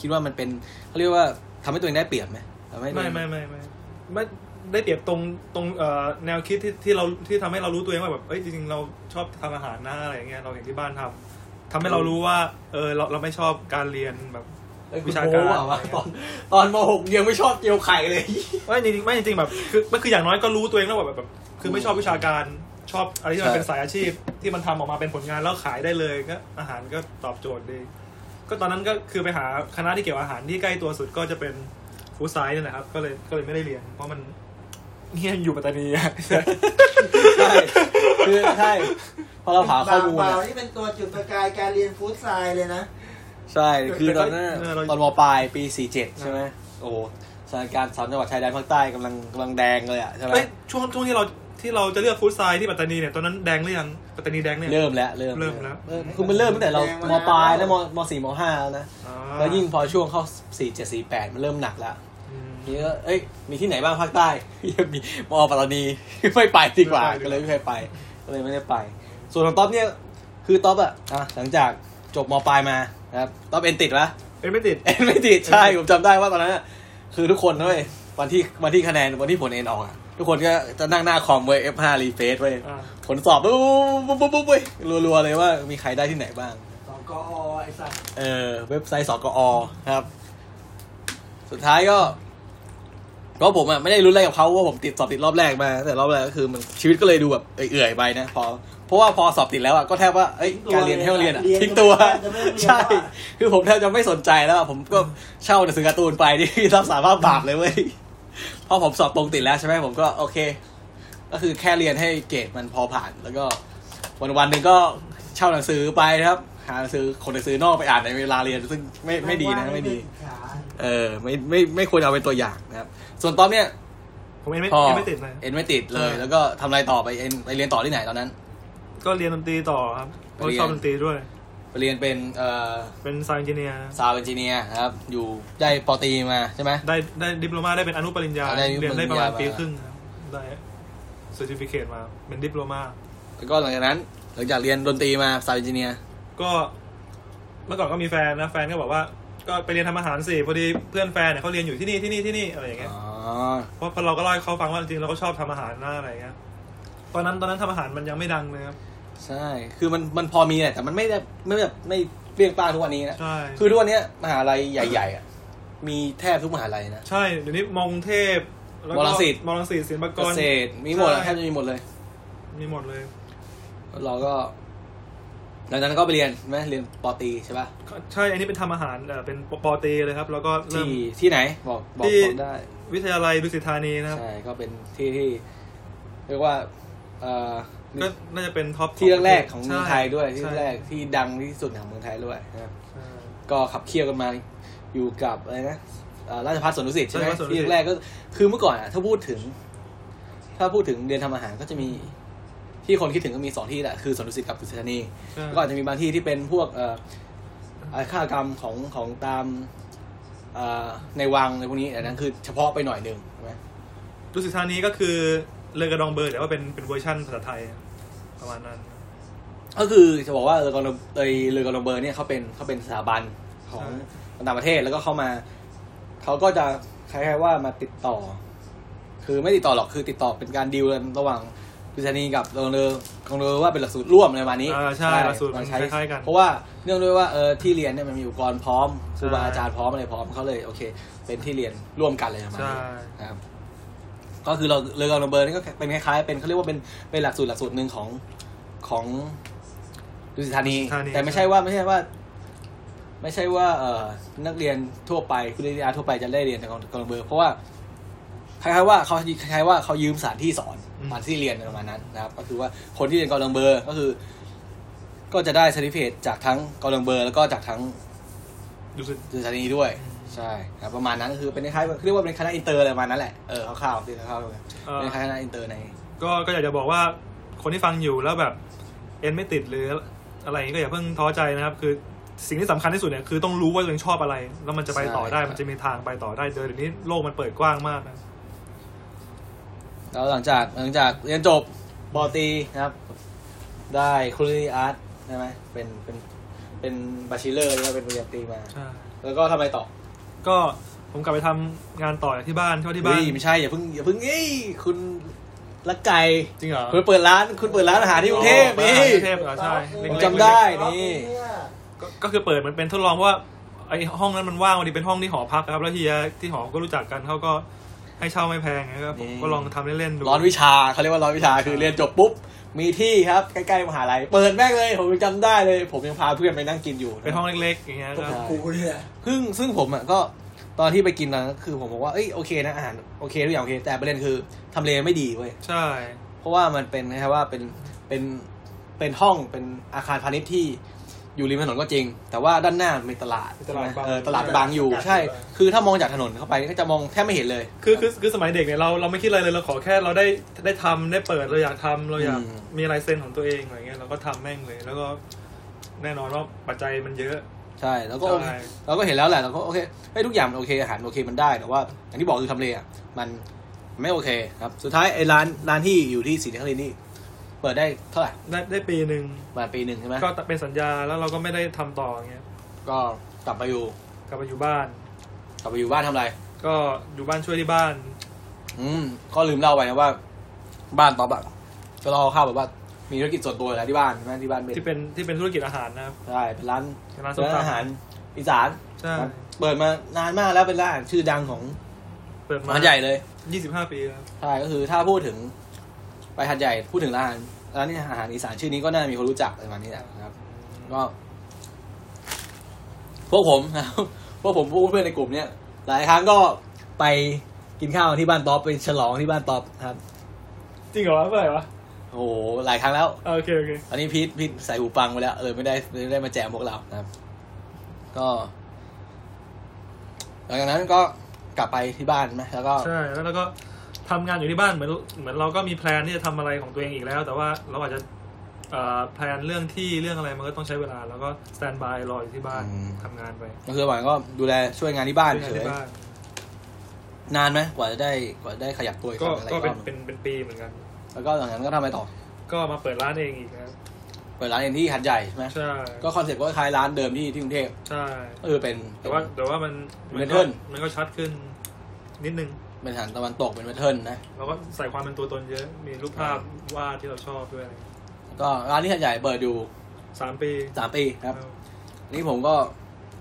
คิดว่ามันเป็นเขาเรียกว่าทำให้ตัวเองได้เปรียบไหมทำให้ตัว ไม่เองไม่ไม่ไม่ไม่ได้เปรียบตรงตรงเอ่อแนวคิดที่ที่เราที่ทำให้เรารู้ตัวเองว่าแบบเอ้ยจริงๆเราชอบทำอาหารนะอะไรอย่างเงี้ยเราเห็นที่บ้านทำทำให้เรารู้ว่า เออเราเราไม่ชอบการเรียนแบบเอ้ยคุณวิชาโม้การอะวะตอนตอนมหกยังไม่ชอบเจียวไข่เลยไม่จริงๆไม่จริงๆแบบคือไม่คืออย่างน้อยก็รู้ตัวเองแล้วว่าแบบแบบ คือไม่ชอบวิชาการชอบอะไรที่มันใช่เป็นสายอาชีพที่มันทำออกมาเป็นผลงานแล้วขายได้เลยก็อาหารก็ตอบโจทย์ดี ก็ตอนนั้นก็คือไปหาคณะที่เกี่ยวกับอาหารที่ใกล้ตัวสุดก็จะเป็น ฟู้ดไซน์นี่แหละครับ ก็เลยก็เลยไม่ได้เรียน เพราะมันเนี่ยอยู่ปัตตานีอะ ใช่คือใช่พอเราหาข้อมูลบ่าอะวๆนี่เป็นตัวจุดประกายการเรียนฟู้ดไซน์เลยนะ ใช่คือตอนนั้นเออเรา ตอนมปลายปี 47 ใช่ไหมโอ้โหสถานการณ์สามจังหวัดชายแดนภาคใต้กำลังกำลังแดงเลยอะใช่ไหม เอ้ยช่วงช่วงที่เรา ที่เราจะเลือกฟู้ดไซน์ที่ปัตตานีเนี่ยตอนนั้นแดงหรือยังปัตตานีแดงเนี่ยเริ่มแล้วเริ่มเริ่มแล้วเออคือมันเริ่มตั้งแต่เราแดงมามปลายแล้วมมสี่มห้าแล้วนะอ่าแล้วยิ่งพอช่วงเข้า4 7 4 8มันเริ่มหนักแล้วอืมนี่ก็เอ้ยมีที่ไหนบ้างภาคใต้มีมอปัตตานีไม่ไปดีกว่าไม่ไปดีกว่าก็เลยไม่เคยไปก็เลยไม่ได้ไป ส่วนของต๊อปเนี่ยคือต๊อปอะอะหลังจากจบมปลายมานะครับต๊อปเอ็นติดปะเอ้ยไม่ติดเอ็นไม่ติดใช่ผมจำได้ว่าตอนนั้นอะคือทุกคนด้วยวันที่วันที่คะแนนวันที่ผลเอ็นออกอะ ทุกคนก็จะนั่งหน้าคอมเว้ย F5 refresh เว้ยอ่าผลสอบปุ๊บปุ๊บปุ๊บปุ๊บเว้ยรัวๆเลยว่ามีใครได้ที่ไหนบ้างสองกอไอ้สัสเออ เว็บไซต์สกอครับ สุดท้ายก็ก็ผมอะไม่ได้รุนแรงกับเขาว่าผมติดสอบติดรอบแรกมา แต่รอบแรกก็คือมันชีวิตก็เลยดูแบบเอื่อยๆไปนะพอเพราะว่าพอสอบติดแล้วอะก็แทบว่าเอ้ยการเรียนให้เราเรียนอะทิ้งตัว ใช่ คือผมแทบจะไม่สนใจแล้วอะผมก็เช่าหนังสือการ์ตูนไปที่รับสารภาพบาปเลยเว้ยพ อผมสอบตรงติดแล้วใช่ไหมผมก็โอเค ก็คือแค่เรียนให้เกรดมันพอผ่าน แล้วก็วันวันๆหนึ่งก็เช่าหนังสือไปนะครับ หาหนังสือคนหนังสือนอกไปอ่านในเวลาเรียนซึ่งไม่ไม่ดีนะไม่ดี เออ ไม่ไม่ไม่ควรเอาเป็นตัวอย่างนะครับ ส่วนตอนเนี้ยผมเอ็นไม่พอเอ็นไม่ติดเลยเอ็นไม่ติดเลยใช่แล้วก็ทำอะไรต่อไปเอ็นไปเรียนต่อที่ไหนตอนนั้น ก็เรียนดนตรีต่อครับเพราะเรียนชอบดนตรีด้วย ไปเรียนเป็นเอ่อเป็น sound engineer sound engineer ครับ อยู่ได้ปอตรีมาใช่ไหม ได้ได้ diploma ได้เป็นอนุปริญญาอ่าได้เรียนได้ประมาณปริญญาปีครึ่งครับได้certificate มาเป็น diploma แล้วก็หลังจากนั้น หลังจากเรียนดนตรีมา sound engineer ก็เมื่อก่อนก็มีแฟนนะแฟนก็บอกว่าก็ไปเรียนทำอาหารสิพอดีเพื่อนแฟนเนี่ยเขาเรียนอยู่ที่นี่ที่นี่ที่นี่อะไรอย่างเงี้ยอ๋อเพราะเราก็เล่าให้เขาฟังว่าจริงๆเราก็ชอบทำอาหารนะอะไรเงี้ยตอนนั้นตอนนั้นทำอาหารมันยังไม่ดังเลยครับ ใช่ คือมันมันพอมีแหละแต่มันไม่ได้ไม่แบบไม่เปรี้ยงป้างทุกวันนี้นะ ใช่ คือทุกวันเนี้ยมหาลัยใหญ่ ๆอะมีแทบทุกมหาลัยนะ ใช่ เดี๋ยวนี้มอกรุงเทพแล้วก็มอรังสิต มอรังสิตศิลปากรเกษตรมีหมดอะใช่แทบจะมีหมดเลย มีหมดเลย เราก็หลังจากนั้นก็ไปเรียนใช่ไหมเรียนปอตรีใช่ปะใช่ อันนี้เป็นทำอาหารเอ่อเป็นปอตรีเลยครับ แล้วก็เริ่มที่มที่ไหนบอกบอกที่บอกได้ วิทยาลัยดุสิตธานีนะครับ ใช่ก็เป็นที่ที่ เรียกว่าเอ่อ ก็น่าจะเป็น top ที่แรกๆของเมืองไทยด้วยที่ใช่แรกที่ดังที่สุดของเมืองไทยด้วยนะครับใช่ก็ขับเคี่ยวกันมาอยู่กับอะไรนะเอ่อราชภัฏสวนดุสิตใช่ไหมราชภัฏสวนดุสิที่ตแรกก็คือเมื่อก่อนอะถ้าพูดถึง ถ้าพูดถึงเรียนทำอาหารก็จะมีที่คนคิดถึงก็มีสองที่แหละคือสวนดุสิตกับดุสิตธานีใช่แล้วก็อาจจะมีบางที่ที่เป็นพวกเอ่ออาฆากรรมของของตามเอ่อในวังในพวกนี้อันนั้นคือเฉพาะไปหน่อยหนึ่งใช่ไหมดุสิตธานีก็คือ เรือกระดองเบอร์แต่ว่าเป็นเป็นเวอร์ชันภาษาไทยประมาณนั้น ก็คือจะบอกว่าเรือกองเอยเรือกองเบอร์เนี่ยเขาเป็นเขาเป็นสถาบันของใช่ต่างประเทศแล้วก็เข้ามาเขาก็จะคล้ายๆว่ามาติดต่อ คือไม่ติดต่อหรอกคือติดต่อเป็นการดีลกันระหว่างดุสิตธานีกับโรงเรือกองเรือว่าเป็นหลักสูตรร่วมในวันนี้อ่าใช่หลักสูตรมันมาใช้คล้ายๆกัน เพราะว่าเนื่องด้วยว่าเออที่เรียนเนี่ยมันมีอุปกรณ์พร้อมครูบาใช่อาจารย์พร้อมอะไรพร้อมเขาเลยโอเค เป็นที่เรียนร่วมกันเลยประมาณใช่นี้นะครับ ก็คือเราเรือกองเบอร์นี่ก็เป็นคล้ายๆเป็นเขาเรียกว่าเป็นเป็นหลักสูตรหลักสูตรหนึ่งของของดุสิตธานีดุสิตธานีแต่ไม่ใช่ว่าไม่ใช่ว่า ไม่ใช่ว่าเอ่อนักเรียนทั่วไปคุณเรียนทั่วไปจะได้เรียนในกอร์กอร์ดองเบลอ เพราะว่าคล้ายๆว่าเขาคล้ายๆว่าเขายืมสถานที่สอนสถานที่เรียนประมาณนั้นนะครับ ก็คือว่าคนที่เรียนกอร์ดองเบลอก็คือ ก็จะได้ certificate จากทั้งกอร์ดองเบลอ แล้วก็จากทั้งดุสิตดุสิตธานีด้วย ใช่ครับประมาณนั้นก็คือเป็นคล้ายๆเรียกว่าเป็นคณะอินเตอร์อะไรประมาณนั้นแหละเออคร่าวๆที่คร่าวๆเอ่อเป็นคณะอินเตอร์ใน ก็ก็อยากจะบอกว่าคนที่ฟังอยู่แล้วแบบเอ็นไม่ติดหรืออะไรอย่างงี้ก็อย่าเพิ่งท้อใจนะครับ คือสิ่งที่สำคัญที่สุดเนี่ยคือต้องรู้ว่าตัวเองชอบอะไร แล้วมันจะไปต่อได้ใช่มันจะมีทางไปต่อได้เดี๋ยวนี้โลกมันเปิดกว้างมากนะแล้วหลังจากหลังจากเรียนจบปอตรีนะครับ ได้ culinary arts ใช่ไหมเป็นเป็นเป็น bachelor หรือว่าเป็นปริญญาตรีมาใช่แล้วก็ทำอะไรต่อ ก็ผมกลับไปทำงานต่อที่บ้านเพราะที่บ้าเฮ้นยไม่ใช่อย่าเพิ่งอย่าเพิ่งเอ้ยคุณละไก่จริงเหรอคุณเปิดร้านคุณเปิดร้านอาหารที่กรุงเทพอ๋อนี่กรุงเทพเหรอใช่ผเล็มกๆจำได้นี่ก็ก็คือเปิดมันเป็นทดลองเพราะว่าไอห้องนั้นมันว่างพอดีเป็นห้องที่หอพักครับแล้วเฮียที่หอก็รู้จักกันเขาก็ ให้เช่าไม่แพงนะครับผมก็ลองทำเล่นๆดูร้อนวิชาเขาเรียกว่าร้อนวิชาคือเรียนจบปุ๊บมีที่ครับใกล้ๆมหาลัยเปิดแม่งเลยผมยังจำได้เลย ผมยังพาเพื่อนไปนั่งกินอยู่เป็นห้องเล็กๆอย่างเงี้ยก็ใช่กูเนี่ยซึ่งซึ่งผมอะก็ตอนที่ไปกินนั้นก็คือผมบอกว่าเอ้ยโอเคนะอาหารโอเคทุกอย่างโอเค แต่ประเด็นคือทำเลไม่ดีเว้ยใช่ เพราะว่ามันเป็นนะครับว่าเป็นเป็นเป็นห้องเป็นอาคารพาณิชย์ที่ อยู่ริมถนนก็จริง แต่ว่าด้านหน้ามันมีตลาดตลาดใช่ไหมบาง เออตลาดบางอยู่ใช่ คือถ้ามองจากถนนเข้าไปก็จะมองแทบไม่เห็นเลย คือคือคือสมัยเด็กเนี่ยเราเราไม่คิดอะไรเลยเราขอแค่เราได้ได้ทำได้เปิดเราอยากทำเราอยากอืม มีลายเซ็นของตัวเองอะไรเงี้ยเราก็ทำแม่งเลย แล้วก็แน่นอนว่าปัจจัยมันเยอะ ใช่แล้วก็โอเคใช่ เราก็เห็นแล้วแหละเราก็โอเคให้ยทุกอย่างมันโอเคอาหารโอเคมันได้แต่ว่าอย่างที่บอกคือทำเลอะมันไม่โอเคครับสุดท้ายไอ้ร้านร้านที่อยู่ที่ศรีนครินทร์นี่ เปิดได้เท่าไหร่ได้ได้ปีหนึ่งประมาณปีหนึ่งใช่ไหมก็เป็นสัญญาแล้วเราก็ไม่ได้ทำต่ออย่างเงี้ยก็กลับไปอยู่กลับไปอยู่บ้าน กลับไปอยู่บ้านทำอะไร ก็อยู่บ้านช่วยที่บ้าน อืมก็ลืมเล่าไปนะว่า บ้านต๊อบอะก็เล่าข้าวแบบว่ามีธุรกิจส่วนตัวอยู่แล้วที่บ้านใช่ไหมที่บ้านเป็นที่เป็นที่เป็นธุรกิจอาหารนะครับ ใช่เป็นร้านเป็นร้านส้มร้านตำ อาหารอีสานใช่ครับเปิดมานานมากแล้วเป็นร้านอาหารชื่อดังของเปิดมาหัดใหญ่เลย ยี่สิบห้าปีแล้ว ใช่ก็คือถ้าพูดถึงไปหัดใหญ่พูดถึงร้านร้านนี้อาหารอีสานชื่อนี้ก็น่ามีคนรู้จักประมาณนี้แหละนะครับ ก็ พวกผมนะครับพวกผมพวกเพื่อนในกลุ่มเนี้ยหลายครั้งก็ไปกินข้าวที่บ้านต๊อบไปฉลองที่บ้านต๊อบครับ จริงเหรอวะเมื่อไหร่วะโอ้โหหลายครั้งแล้วเออโอเคโอเคอันนี้พีทพีทใส่หูฟังไปแล้วเออไม่ได้ไม่ได้มาแจมพวกเรานะครับ ก็หลังจากนั้นก็กลับไปที่บ้านไหมแล้วก็ใช่แล้วเราก็ ทำงานอยู่ที่บ้านเหมือนเหมือนเราก็มีแพลนที่จะทำอะไรของตัวเองอีกแล้ว แต่ว่าเราอาจจะเอ่อแพลนเรื่องที่เรื่องอะไรมันก็ต้องใช้เวลา แล้วก็สแตนบายรออยู่ที่บ้านทำงานไปก็คือหวานก็ดูแลช่วยงานที่บ้านช่วยงาเฉนยที่บ้านนานไหมกว่าจะได้กว่าจะได้ขยับตัวอีกคก็รั้งอะไรก็รเป็นอบเป็นเป็นปีเหมือนกัน แล้วก็หลังจากนั้นก็ทำอะไรต่อ ก็มาเปิดร้านเองอีกนะครับเปิดร้านเองที่หัดใหญ่ใช่ไหมใช่ก็คอนเซ็ปต์ก็คล้ายร้านเดิมที่ที่กรุงเทพใช่ก็คือเป็นแต่ว่าแต่ว่ามันเป็นก็เทิร์นมันก็ชัดขึ้นนิดนึง เป็นอาหารตะวันตกเป็นแพทเทิร์นนะ เราก็ใส่ความเป็นตัวตนเยอะ มีรูปภาพวาดที่เราชอบด้วยแล้วก็ร้านที่หัดใหญ่เปิดอยู่สามปีสามปีครับอันนี้ผมก็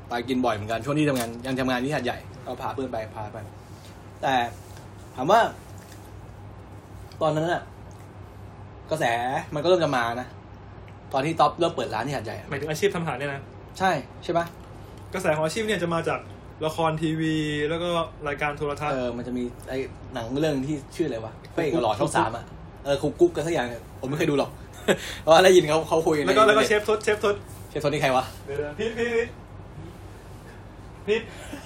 ไปกินบ่อยเหมือนกันช่วงที่ทำงานยังทำงานที่หัดใหญ่ก็พาเพื่อนไปพาไป แต่ถามว่า ตอนนั้นน่ะกระแสมันก็เริ่มจะมานะตอนที่ท็อปเริ่มเปิดร้านที่หัดใหญ่อะหมายถึงอาชีพทำอาหารเนี่ยนะ ใช่ใช่ปะกระแสของอาชีพเนี่ยจะมาจาก ละครทีวี แล้วก็รายการโทรทัศเอน์อมันจะมีไอ้หนังเรื่องที่ชื่ออะไรวะเฟ้กับหล่อช่องสามอะเออคุกกุ๊กกันสักอย่างเนี่ยผมไม่เคยดูหรอกเพราะว่าได้ยินเขาเขาคุยกันแล้วก็ในแล้วก็เชฟทศเชฟทศเชฟโทนี่ใครวะเดี๋ยวๆพี่พี่พี่พี่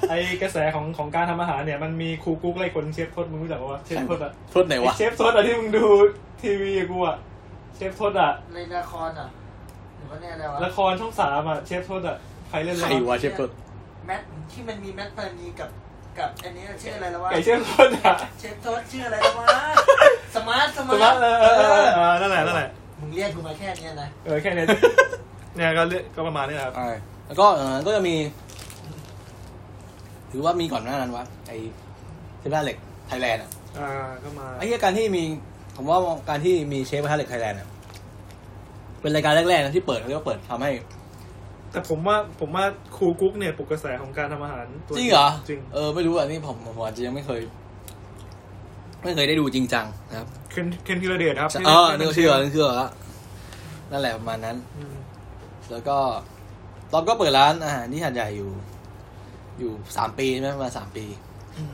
ไอกระแสของของการทำอาหารเนี่ยมันมีครูกุ๊กไล่คนเชฟทศมึงรู้จักปะวะเชฟทศอะโทษไหนวะไอ้เชฟทศอะที่มึงดูทีวีกับกูอะเชฟทศอะในละครอะหรือว่าเนี่ยอะไรวะละครช่องสามอะเชฟทศอะใครเล่นใครวะวะเชฟโทษ แมทที่มันมีแมทพานีกับกับอันนี้ชื่ออะไรแล้ววะไก่เชฟทศอะเชฟโทษชื่ออะไรแล้ววะสมาร์ทสสมามาร์ร์ททเออเออเออเออนั่นแหละนั่นแหละมึงเรียกกูมาแค่เนี้ยนะเออแค่เนี้ยเนี่ยก็เรียกก็ประมาณนี้แหละครับใช่แล้วก็เออก็จะมี ถือว่ามีก่อนหน้านั้นวะไอ้เชฟกระทะเหล็กไทยแลนด์อะอ่าก็มาไอ้เหี้ยการที่มีผมว่าการที่มีเชฟกระทะเหล็กไทยแลนด์อะเป็นรายการแรกๆนะที่เปิดเขาเรียกว่าเปิดทำให้ แต่ผมว่าผมว่าครูกุ๊กเนี่ยปลุกกระแสของการทำอาหารตัวจริงเหรอจริงเออไม่รู้อะนี่ผมผมอาจจะยังไม่เคย ไม่เคยได้ดูจริงจังนะครับเคนเคนธีรเดชครับที่เออล่นี่ก็เชื่อนี่เชื่อแล้วนั่นแหละประมาณนั้นอืมแล้วก็ตอนก็เปิดร้านอาหารที่หัดใหญ่อยู่ อยู่สามปีใช่ไหมประมาณสามปี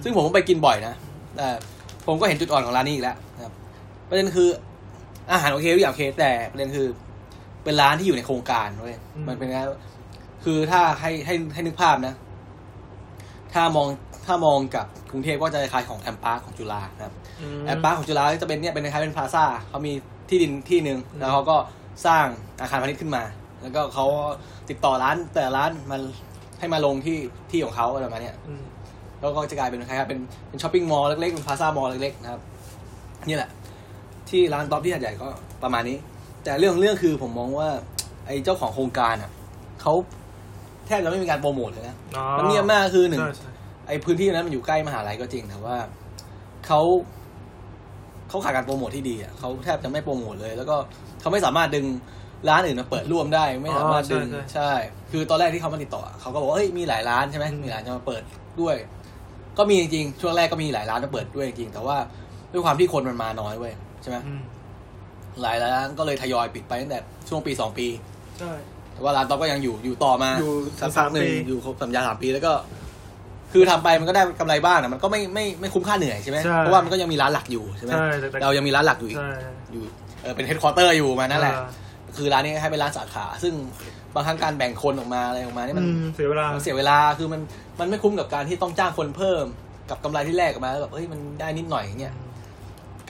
ซึ่งผมก็ไปกินบ่อยนะแต่ผมก็เห็นจุดอ่อนของร้านนี้อีกแล้วนะครับประเด็นคือ อาหารโอเคทุกอย่างโอเคแต่ประเด็นคือ เป็นร้านที่อยู่ในโครงการเว้ยมันเป็นไง คือถ้าให้ให้ให้นึกภาพนะ ถ้ามองถ้ามองกับกรุงเทพก็จะคล้ายๆของแอมปาร์คของจุฬานะครับมแอมปาร์คของจุฬาก็จะเป็นเนี่ยเป็นคล้ายๆเป็นพลาซ่าเขามีที่ดินที่หนึ่งอืมแล้วเขาก็สร้างอาคารพาณิชย์ขึ้นมา แล้วก็เขาติดต่อร้านแต่ละร้านมันให้มาลงที่ที่ของเขาอะไรประมาณเนี้ยอืมแล้วก็จะกลายเป็นคล้ายๆเป็นเป็นช้อปปิ้งมอลล์เล็กๆเป็นพลาซ่ามอลล์เล็กๆนะครับนี่แหละ ที่ร้านต๊อปที่หัดใหญ่ก็ประมาณนี้ แต่เรื่องเรื่องคือผมมองว่า ไอ้เจ้าของโครงการอะเขาแทบจะไม่มีการโปรโมทเลยนะอ๋อมันเงียบมากคือหนึ่งใช่ใช่ไออ้พื้นที่นั้นมันอยู่ใกล้มหาลัยก็จริงแต่ว่าเขาเขาขาดการโปรโมทที่ดีอะเขาแทบจะไม่โปรโมทเลย แล้วก็เขาไม่สามารถดึงร้านอื่นมาเปิดร่วมได้ไม่สามารถดึงอ๋อใช่ใช่ คือตอนแรกที่เขามาติดต่อเขาก็บอกว่าเฮ้ยมีหลายร้านใช่ไหมมีหลายจะมาเปิดด้วย ก็มีจริงๆช่วงแรกก็มีหลายร้านมาเปิดด้วยจริงๆแต่ว่าด้วยความที่คนมันมาน้อยเว้ยใช่ไหมอืมหลายร้านก็เลยทยอยปิดไปตั้งแต่ช่วงปีสองปีใช่แต่ ว่าร้านต๊อกก็ยังอยู่อยู่ต่อมาอยู่สักพักหนึ่งสามปีอยู่ครบสัญญาสามปีแล้วก็ คือทำไปมันก็ได้กำไรบ้างนะมันก็ไม่ไม่ไม่คุ้มค่าเหนื่อยใช่ไหมใช่เพราะว่ามันก็ยังมีร้านหลักอยู่ใช่ไหมใช่แต่แต่เรายังมีร้านหลักอยู่อีกใช่อยู่เออเป็น headquarter อยู่มานั่นแหละอ่าคือร้านนี้ให้เป็นร้านสาขา ซึ่งบางครั้งการแบ่งคนออกมาอะไรออกมานี่มันอืมเสียเวลามันเสียเวลาคือมันมันไม่คุ้มกับการที่ต้องจ้างคนเพิ่ม กับกำไรที่แลกออกมาแล้วแบบเฮ้ยมันได้นิดหน่อยอย่างเงี้ย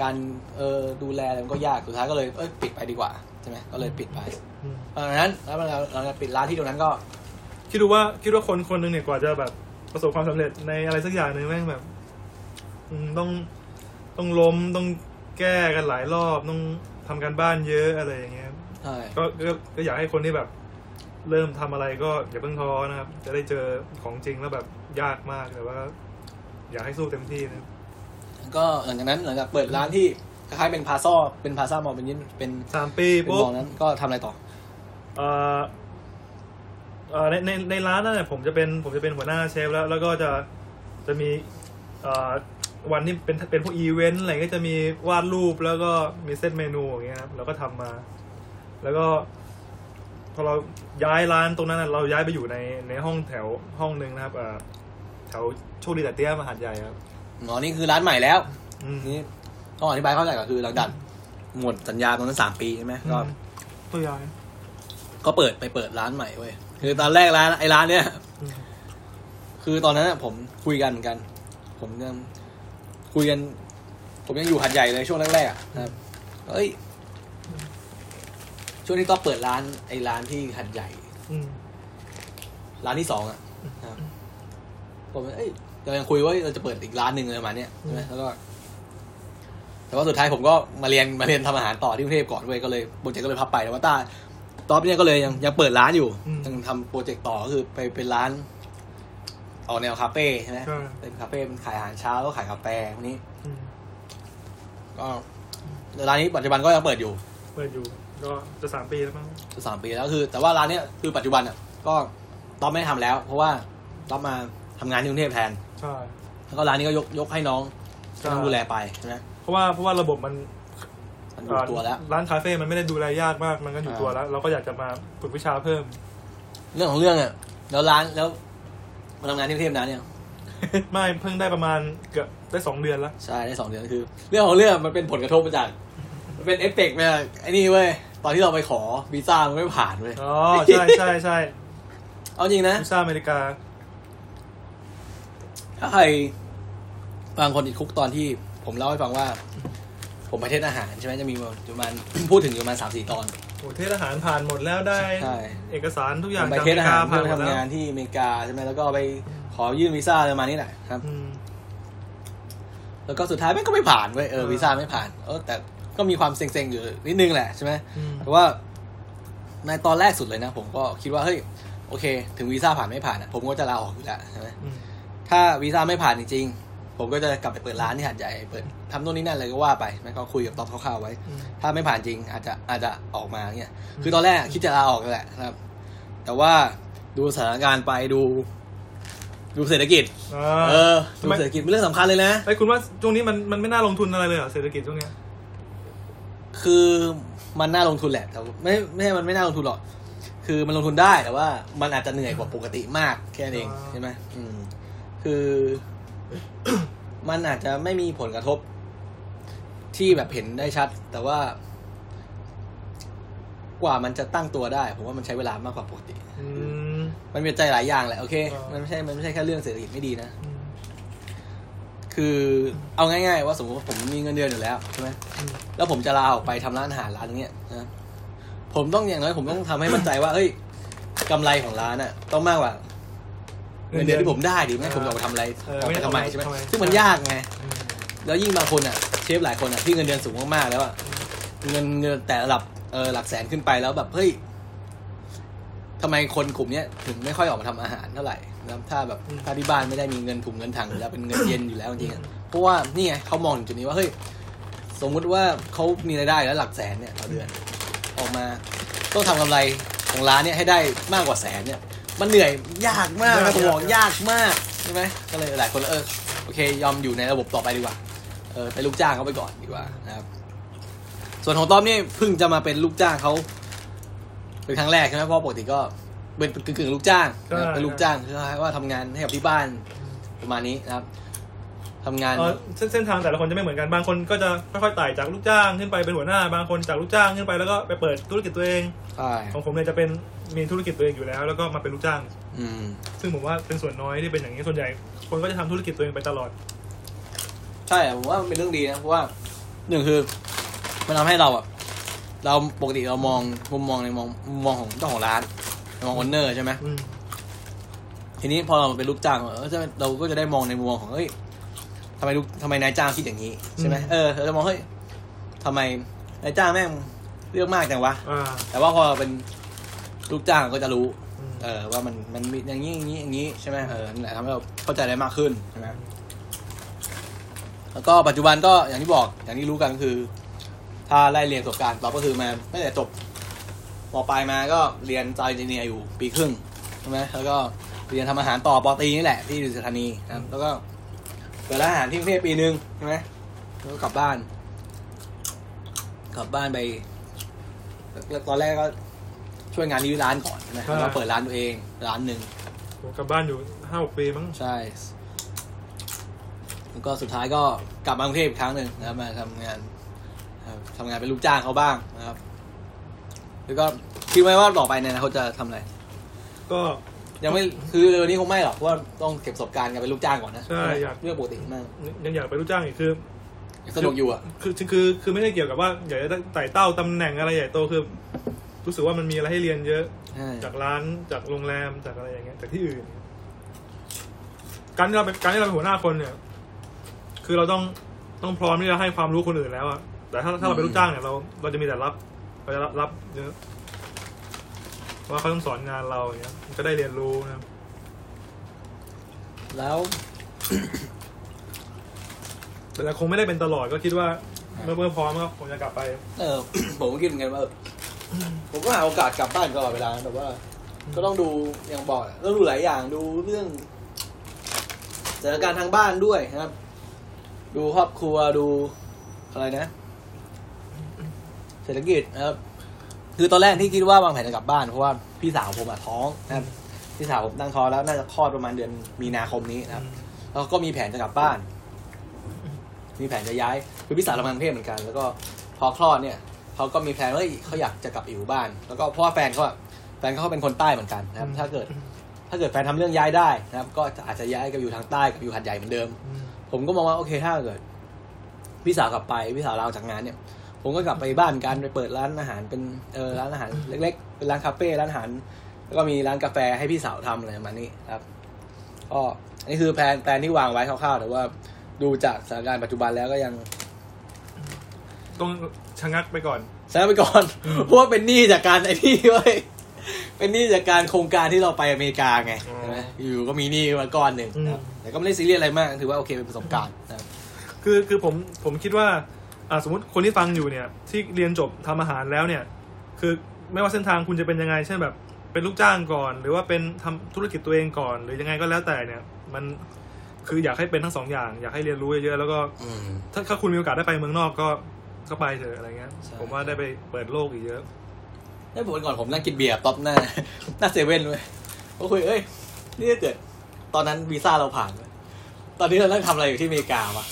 การเออดูแลอะไรมันก็ยากสุดท้ายก็เลยเอ้ยปิดไปดีกว่า ใช่ไหมก็เลยปิดไปอืมตอนนั้นแล้วเราเราจะปิดร้านที่ตรงนั้นก็ คิดดูว่าคิดว่าคนคนหนึ่งเนี่ยกว่าจะแบบประสบความสำเร็จในอะไรสักอย่างหนึ่งแม่งแบบอืมต้องต้องล้มต้องแก้กันหลายรอบต้องทำการบ้านเยอะอะไรอย่างเงี้ยใช่ก็ก็ก็อยากให้คนที่แบบ เริ่มทำอะไรก็อย่าเพิ่งท้อนะครับ จะได้เจอของจริงแล้วแบบยากมากแต่ว่า อยากให้สู้เต็มที่นะครับก็หลังจากนั้นหลังจากเปิดร้านที่ คล้ายๆเป็นพาซ่อเป็นพาซ่ามอลเป็นยินเป็นสามปีเป็นปุ๊บมอลนั้นก็ทำอะไรต่อเอ่อเอ่อในในในร้านนั่นแหละผมจะเป็นผมจะเป็นหัวหน้าเชฟแล้ว แล้วก็จะจะมีเอ่อวันที่เป็นเป็นพวกอีเวนต์อะไรก็จะมีวาดรูปแล้วก็มีเซตเมนูอย่างเงี้ยครับเราก็ทำมา แล้วก็พอเราย้ายร้านตรงนั้นน่ะเราย้ายไปอยู่ในในห้องแถวห้องหนึ่งนะครับเอ่อแถวโชคดีแต่เตี้ยมหาดใหญ่ครับอ๋อนี่คือร้านใหม่แล้วอืมนี่ ต้องอธิบายเข้าใจก่อนคือหลังจากหมดสัญญาตรงนั้นสามปีใช่ไหมก็ตัวย้ายก็เปิดไปเปิดร้านใหม่เว้ยคือตอนแรกร้านไอ้ร้านเนี้ยอืมคือตอนนั้นอะผมคุยกันเหมือนกัน ผมยังคุยกัน ผมยังอยู่หัดใหญ่เลยช่วงแรกๆอะนะครับเอ้ย ช่วงที่ก็เปิดร้านไอ้ร้านที่หัดใหญ่อืมร้านที่สองอะนะครับผมเอ้ยเรายังคุยว่าเราจะเปิดอีกร้านหนึ่งเลยประมาณเนี้ยใช่ไหมแล้วก็ แต่ว่าสุดท้ายผมก็มาเรียนมาเรียนทำอาหารต่อที่กรุงเทพก่อนเว้ยก็เลยโปรเจกต์ก็เลยพับไปแต่ว่าตาตอนนี้ก็เลยยังยังเปิดร้านอยู่ยังทำโปรเจกต์ต่อก็คือไปเป็นร้านออกแนวคาเฟ่ใช่ไหมใช่เป็นคาเฟ่เป็นขายอาหารเช้าแล้วก็ขายกาแฟพวกนี้อืมก็ร้านนี้ปัจจุบันก็ยังเปิดอยู่ เปิดอยู่ ก็จะสามปีแล้วมั้งสามปีแล้วคือ แต่ว่าร้านเนี้ยคือปัจจุบันอะ ก็ต๊อบไม่ทำแล้ว เพราะว่าต๊อบมาทำงานที่กรุงเทพแทนใช่แล้วก็ร้านนี้ก็ยกยกให้น้องใช่น้องดูแลไปใช่ไหม เพราะว่าเพราะว่าระบบมันมันอยู่ตัวแล้ว ร้านคาเฟ่มันไม่ได้ดูแลยากมาก มันก็อยู่อ่าตัวแล้ว เราก็อยากจะมาฝึกวิชาเพิ่ม เรื่องของเรื่องอะแล้วร้านแล้วมาทำงานที่กรุงเทพนานยังเนี่ยไม่เพิ่งได้ประมาณเกือบได้สองเดือนแล้ว ใช่ได้สองเดือนคือ เรื่องของเรื่องมันเป็นผลกระทบมาจากมันเป็นเอฟเฟกต์มาจากไอ้นี่เว้ยตอนที่เราไปขอวีซ่ามันไม่ผ่านเว้ยอ๋อใช่ใช่ใช่เอาจริงนะวีซ่าอเมริกา ถ้าใครบางคนติดคุกตอนที่ ผมเล่าให้ฟังว่า ผมไปเทศอาหารใช่ไหมจะมีประมาณพูดถึงอยู่ประมาณสามสี่ตอนโอ้เทศอาหารผ่านหมดแล้วได้ใช่เอกสารทุกอผย่างมไปจากเทอเมศอาริกาหารผ่าเพื่นอหมดแล้ทำวงานที่อเมริกาใช่ไหมแล้วก็ไปขอยื่นวีซ่าอะไรประมาณนี้แหละครับอืมแล้วก็สุดท้ายแม่งก็ไม่ผ่านเว้ยเออวีซ่าไม่ผ่านเออแต่ก็มีความเซ็งๆอยู่นิดนึงแหละใช่ไหมอืมแต่ว่าในตอนแรกสุดเลยนะ ผมก็คิดว่าเฮ้ยโอเค ถึงวีซ่าผ่านไม่ผ่านอะผมก็จะลาออกอยู่แล้วใช่ไหมอืมถ้าวีซ่าไม่ผ่านจริงๆ ผมก็จะกลับไปเปิดร้านที่หาดใหญ่เปิดทำโน่นนี่นั่นอะไรก็ว่าไปแม่ก็คุยกับต๊อบคร่าวๆไว้อืมถ้าไม่ผ่านจริงอาจจะอาจจะออกมาเนี่ยคือตอนแรกคิดจะลาออกนั่นแหละนะครับ แต่ว่าดูสถานการณ์ไปดู ดูเศรษฐกิจอ่าเออทำดูไมเศรษฐกิจเป็นเรื่องสำคัญเลยนะไอ้ยคุณว่าช่วงนี้มันมันไม่น่าลงทุนอะไรเลยเหรอเศรษฐกิจช่วงเนี้ยคือมันน่าลงทุนแหละแต่ไม่ไม่ใช่มันไม่น่าลงทุนหรอกคือมันลงทุนได้แต่ว่า มันอาจจะเหนื่อยกว่าปกติมากแค่นั้นเองใช่ไหมอืมคือ มันอาจจะไม่มีผลกระทบ ที่แบบเห็นได้ชัด แต่ว่ากว่ามันจะตั้งตัวได้ผมว่ามันใช้เวลามากกว่าปกติอืมมันมีปัจจัยหลายอย่างแหละโอเคอ่ามัมันไม่ใช่มันไม่ใช่แค่เรื่องเศรษฐกิจไม่ดีนะอืมคือเอาง่ายๆว่าสมมติว่าผมมีเงินเดือนอยู่แล้วใช่ไหมอืมแล้วผมจะลาออกไปทำร้านอาหารร้านเนี้ยนะผมต้องอย่างน้อยผมต้องทำให้มั่นใจว่าเฮ้ยกำไรของร้านอะต้องมากกว่า เงินเดือนที่ผมได้ดิไม่งั้นผมจะออกไปทำอะไรเออออกไปทำไมใช่ไหมทำไม ซึ่งมันยากไงอืมแล้วยิ่งบางคนอะเชฟหลายคนอะที่เงินเดือนสูงมากๆแล้วอะเงินเงินแต่ระดับเออหลักแสนขึ้นไปแล้วแบบเฮ้ยทำไมคนกลุ่มเนี้ยถึงไม่ค่อยออกมาทำอาหารเท่าไหร่นะครับถ้าแบบอืมถ้าที่บ้านไม่ได้มีเงินถุงเงินถังอยู่แล้วเป็นเงินเย็นอยู่แล้วจริงๆอะเพราะว่านี่ไงเขามองถึงจุดนี้ว่าเฮ้ยสมมุติว่าเขามีรายได้แล้วหลักแสนเนี่ยต่อเดือน ออกมา ต้องทำกำไรของร้านเนี่ยให้ได้มากกว่าแสนเนี่ย มันเหนื่อยยากมากนะผมบอกยากมากใช่ไหมก็เลยหลายคนเออโอเค ยอมอยู่ในระบบต่อไปดีกว่า เออเป็นลูกจ้างเขาไปก่อนดีกว่านะครับ ส่วนของต้อมนี่เพิ่งจะมาเป็นลูกจ้างเขาเป็นครั้งแรกใช่ไหมเพราะปกติก็เป็นกึ่งๆลูกจ้างนะครับใช่เป็นลูกจ้างคือว่าทำงานให้กับที่บ้านประมาณนี้นะครับ ทำงานเอ่อเส้นเส้นทางแต่ละคนจะไม่เหมือนกันบางคนก็จะค่อยๆไต่จากลูกจ้างขึ้นไปเป็นหัวหน้า บางคนจากลูกจ้างขึ้นไปแล้วก็ไปเปิดธุรกิจตัวเองใช่ของผมเนี่ยจะเป็นมีธุรกิจตัวเองอยู่แล้ว แล้วก็มาเป็นลูกจ้าง อืมซึ่งผมว่าเป็นส่วนน้อยที่เป็นอย่างนี้ส่วนใหญ่ คนก็จะทำธุรกิจตัวเองไปตลอด ใช่อะผมว่ามันเป็นเรื่องดีนะเพราะว่าหนึ่งคือมันทำให้เราอะเราปกติเรามองมุมมองในมองมุมมองของเจ้าของร้านมองโอนเนอร์ใช่ไหมอืมทีนี้พอเราเป็นลูกจ้างเออจะเราก็จะได้มองในมุมมองของเฮ้ย ทำไมลูกทำไมนายจ้างคิดอย่างนี้ใช่ไหมเออเราจะมองเฮ้ยทำไมนายจ้างแม่งเรื่องมากจังวะอ่าแต่ว่าพอเราเป็นลูกจ้างก็จะรู้อืมเออ ว่ามันมันมีอย่างนี้อย่างนี้อย่างนี้ใช่ไหมเออนั่นแหละทำให้เราเข้าใจได้มากขึ้นใช่ไหมแล้วก็ปัจจุบันก็อย่างที่บอกอย่างที่รู้กันคือ ถ้าไล่เรียนประสบการณ์เราก็คือมาไม่แต่จบมปลายมาก็เรียนจอยเจเนียอยู่ปีครึ่งใช่ไหมแล้วก็เรียนทำอาหารต่อปอตรีนี่แหละที่ดุสิตธานีนะครับแล้วก็ เปิดร้านอาหารที่กรุงเทพปีหนึ่งใช่ไหมแล้วก็กลับบ้าน กลับบ้านไปแล้วตอนแรกก็ช่วยงานที่ร้านก่อนใช่ไหมแล้วก็เปิดร้านตัวเองร้านหนึ่งผมกลับบ้านอยู่ห้าหกปีมั้งใช่แล้วก็สุดท้ายก็กลับมากรุงเทพอีกครั้งหนึ่งนะครับมาทำงานครับทำงานเป็นลูกจ้างเขาบ้างนะครับ แล้วก็คิดไว้ว่าต่อไปเนี่ยนะเขาจะทำอะไร ก็ ยังไม่คือเร็วนี้คงไม่หรอกเพราะว่าต้องเก็บประสบการณ์กันเป็นลูกจ้างก่อนนะใช่อยากเรื่องปกติมากยังอยากไปนลูกจ้างอีกคือสนุกอยู่อะคือคือคือคือไม่ได้เกี่ยวกับว่าอยากจะได้ไต่เต้าตำแหน่งอะไรใหญ่โตคือรู้สึกว่ามันมีอะไรให้เรียนเยอะใช่จากร้านจากโรงแรมจากอะไรอย่างเงี้ยจากที่อื่น การที่เราเป็นการที่เราเป็นหัวหน้าคนเนี่ย คือเราต้องต้องพร้อมที่จะให้ความรู้คนอื่นแล้วอะแต่ถ้าถ้าเราเป็นลูกจ้างเนี่ยเราเราจะมีแต่รับเราจะรับรับเยอะ ว่าเขาต้องสอนงานเราอย่างเงี้ยมันก็ได้เรียนรู้นะครับแล้ว แต่คงไม่ได้เป็นตลอดก็คิดว่า เมื่อเมื่อพร้อมก็คงจะกลับไป เออ ผมก็คิดเหมือนกันว่าเออผมก็หาโอกาสกลับบ้านตลอดเวลาแต่ว่า ก็ต้องดูอย่างบอกอะต้องดูหลายอย่างดูเรื่องสถานการณ์ทางบ้านด้วยนะครับ ดูครอบครัวดูอะไรนะ เศรษฐกิจนะครับ คือตอนแรกที่คิดว่าวางแผนจะกลับบ้านเพราะว่าพี่สาวผมอะท้องนะครับพี่สาวผมตั้งท้องแล้วน่าจะคลอดประมาณเดือนมีนาคมนี้นะครับแล้วก็มีแผนจะกลับบ้าน มีแผนจะย้ายคือพี่สาวทำงานกรุงเทพเหมือนกัน แล้วก็พอคลอดเนี่ยเขาก็มีแผนว่าเฮ้ยเขาอยากจะกลับไปอยู่บ้าน แล้วก็เพราะว่าแฟนเขาอะแฟนเขาเป็นคนใต้เหมือนกันนะครับ ถ้าเกิด ถ้าเกิดแฟนทำเรื่องย้ายได้นะครับ ก็อาจจะย้ายกับอยู่ทางใต้กับอยู่หัดใหญ่เหมือนเดิม ผมก็มองว่าโอเคถ้าเกิดพี่สาวกลับไปพี่สาวเราจากงานเนี่ย ผมก็กลับไปบ้านกันไปเปิดร้านอาหารเป็นเออร้านอาหารเล็ก ๆ เป็นร้านคาเฟ่ร้านอาหาร แล้วก็มีร้านกาแฟให้พี่สาวทำอะไรประมาณนี้ครับก็อันนี้คือแผนแผนที่วางไว้คร่าวๆแต่ว่าดูจากสถานการณ์ปัจจุบันแล้วก็ยัง ต้องชะงักไปก่อนใช้ไปก่อนเพราะว่าเป็นหนี้จากการไอ้นี่เว้ยเป็นหนี้จากการโครงการที่เราไปอเมริกาไงอ๋อใช่ไหมอยู่ก็มีหนี้มาก้อนหนึ่งนะครับแต่ก็ไม่ได้ซีเรียสอะไรมาก ถือว่าโอเคเป็นประสบการณ์นะครับคือคือผมผมคิดว่าอ่า สมมติคนที่ฟังอยู่เนี่ย ที่เรียนจบทำอาหารแล้วเนี่ย คือไม่ว่าเส้นทางคุณจะเป็นยังไงเช่นแบบ เป็นลูกจ้างก่อน หรือว่าเป็นทำธุรกิจตัวเองก่อน หรือยังไงก็แล้วแต่เนี่ย มันคืออยากให้เป็นทั้งสองอย่าง อยากให้เรียนรู้เยอะๆแล้วก็อืมถ้าถ้าคุณมีโอกาสได้ไปเมืองนอกก็ก็ไปเถอะอะไรเงี้ยใช่ผมว่าได้ไปเปิดโลกอีกเยอะได้ผมวันก่อนผมนั่งกินเบียร์ต๊อปหน้าหน้าเซเว่นเลยก็คุยเอ้ยนี่ถ้าเกิด ตอนนั้นวีซ่าเราผ่านเว้ยตอนนี้เรานั่งทำอะไรอยู่ที่อเมริกาวะ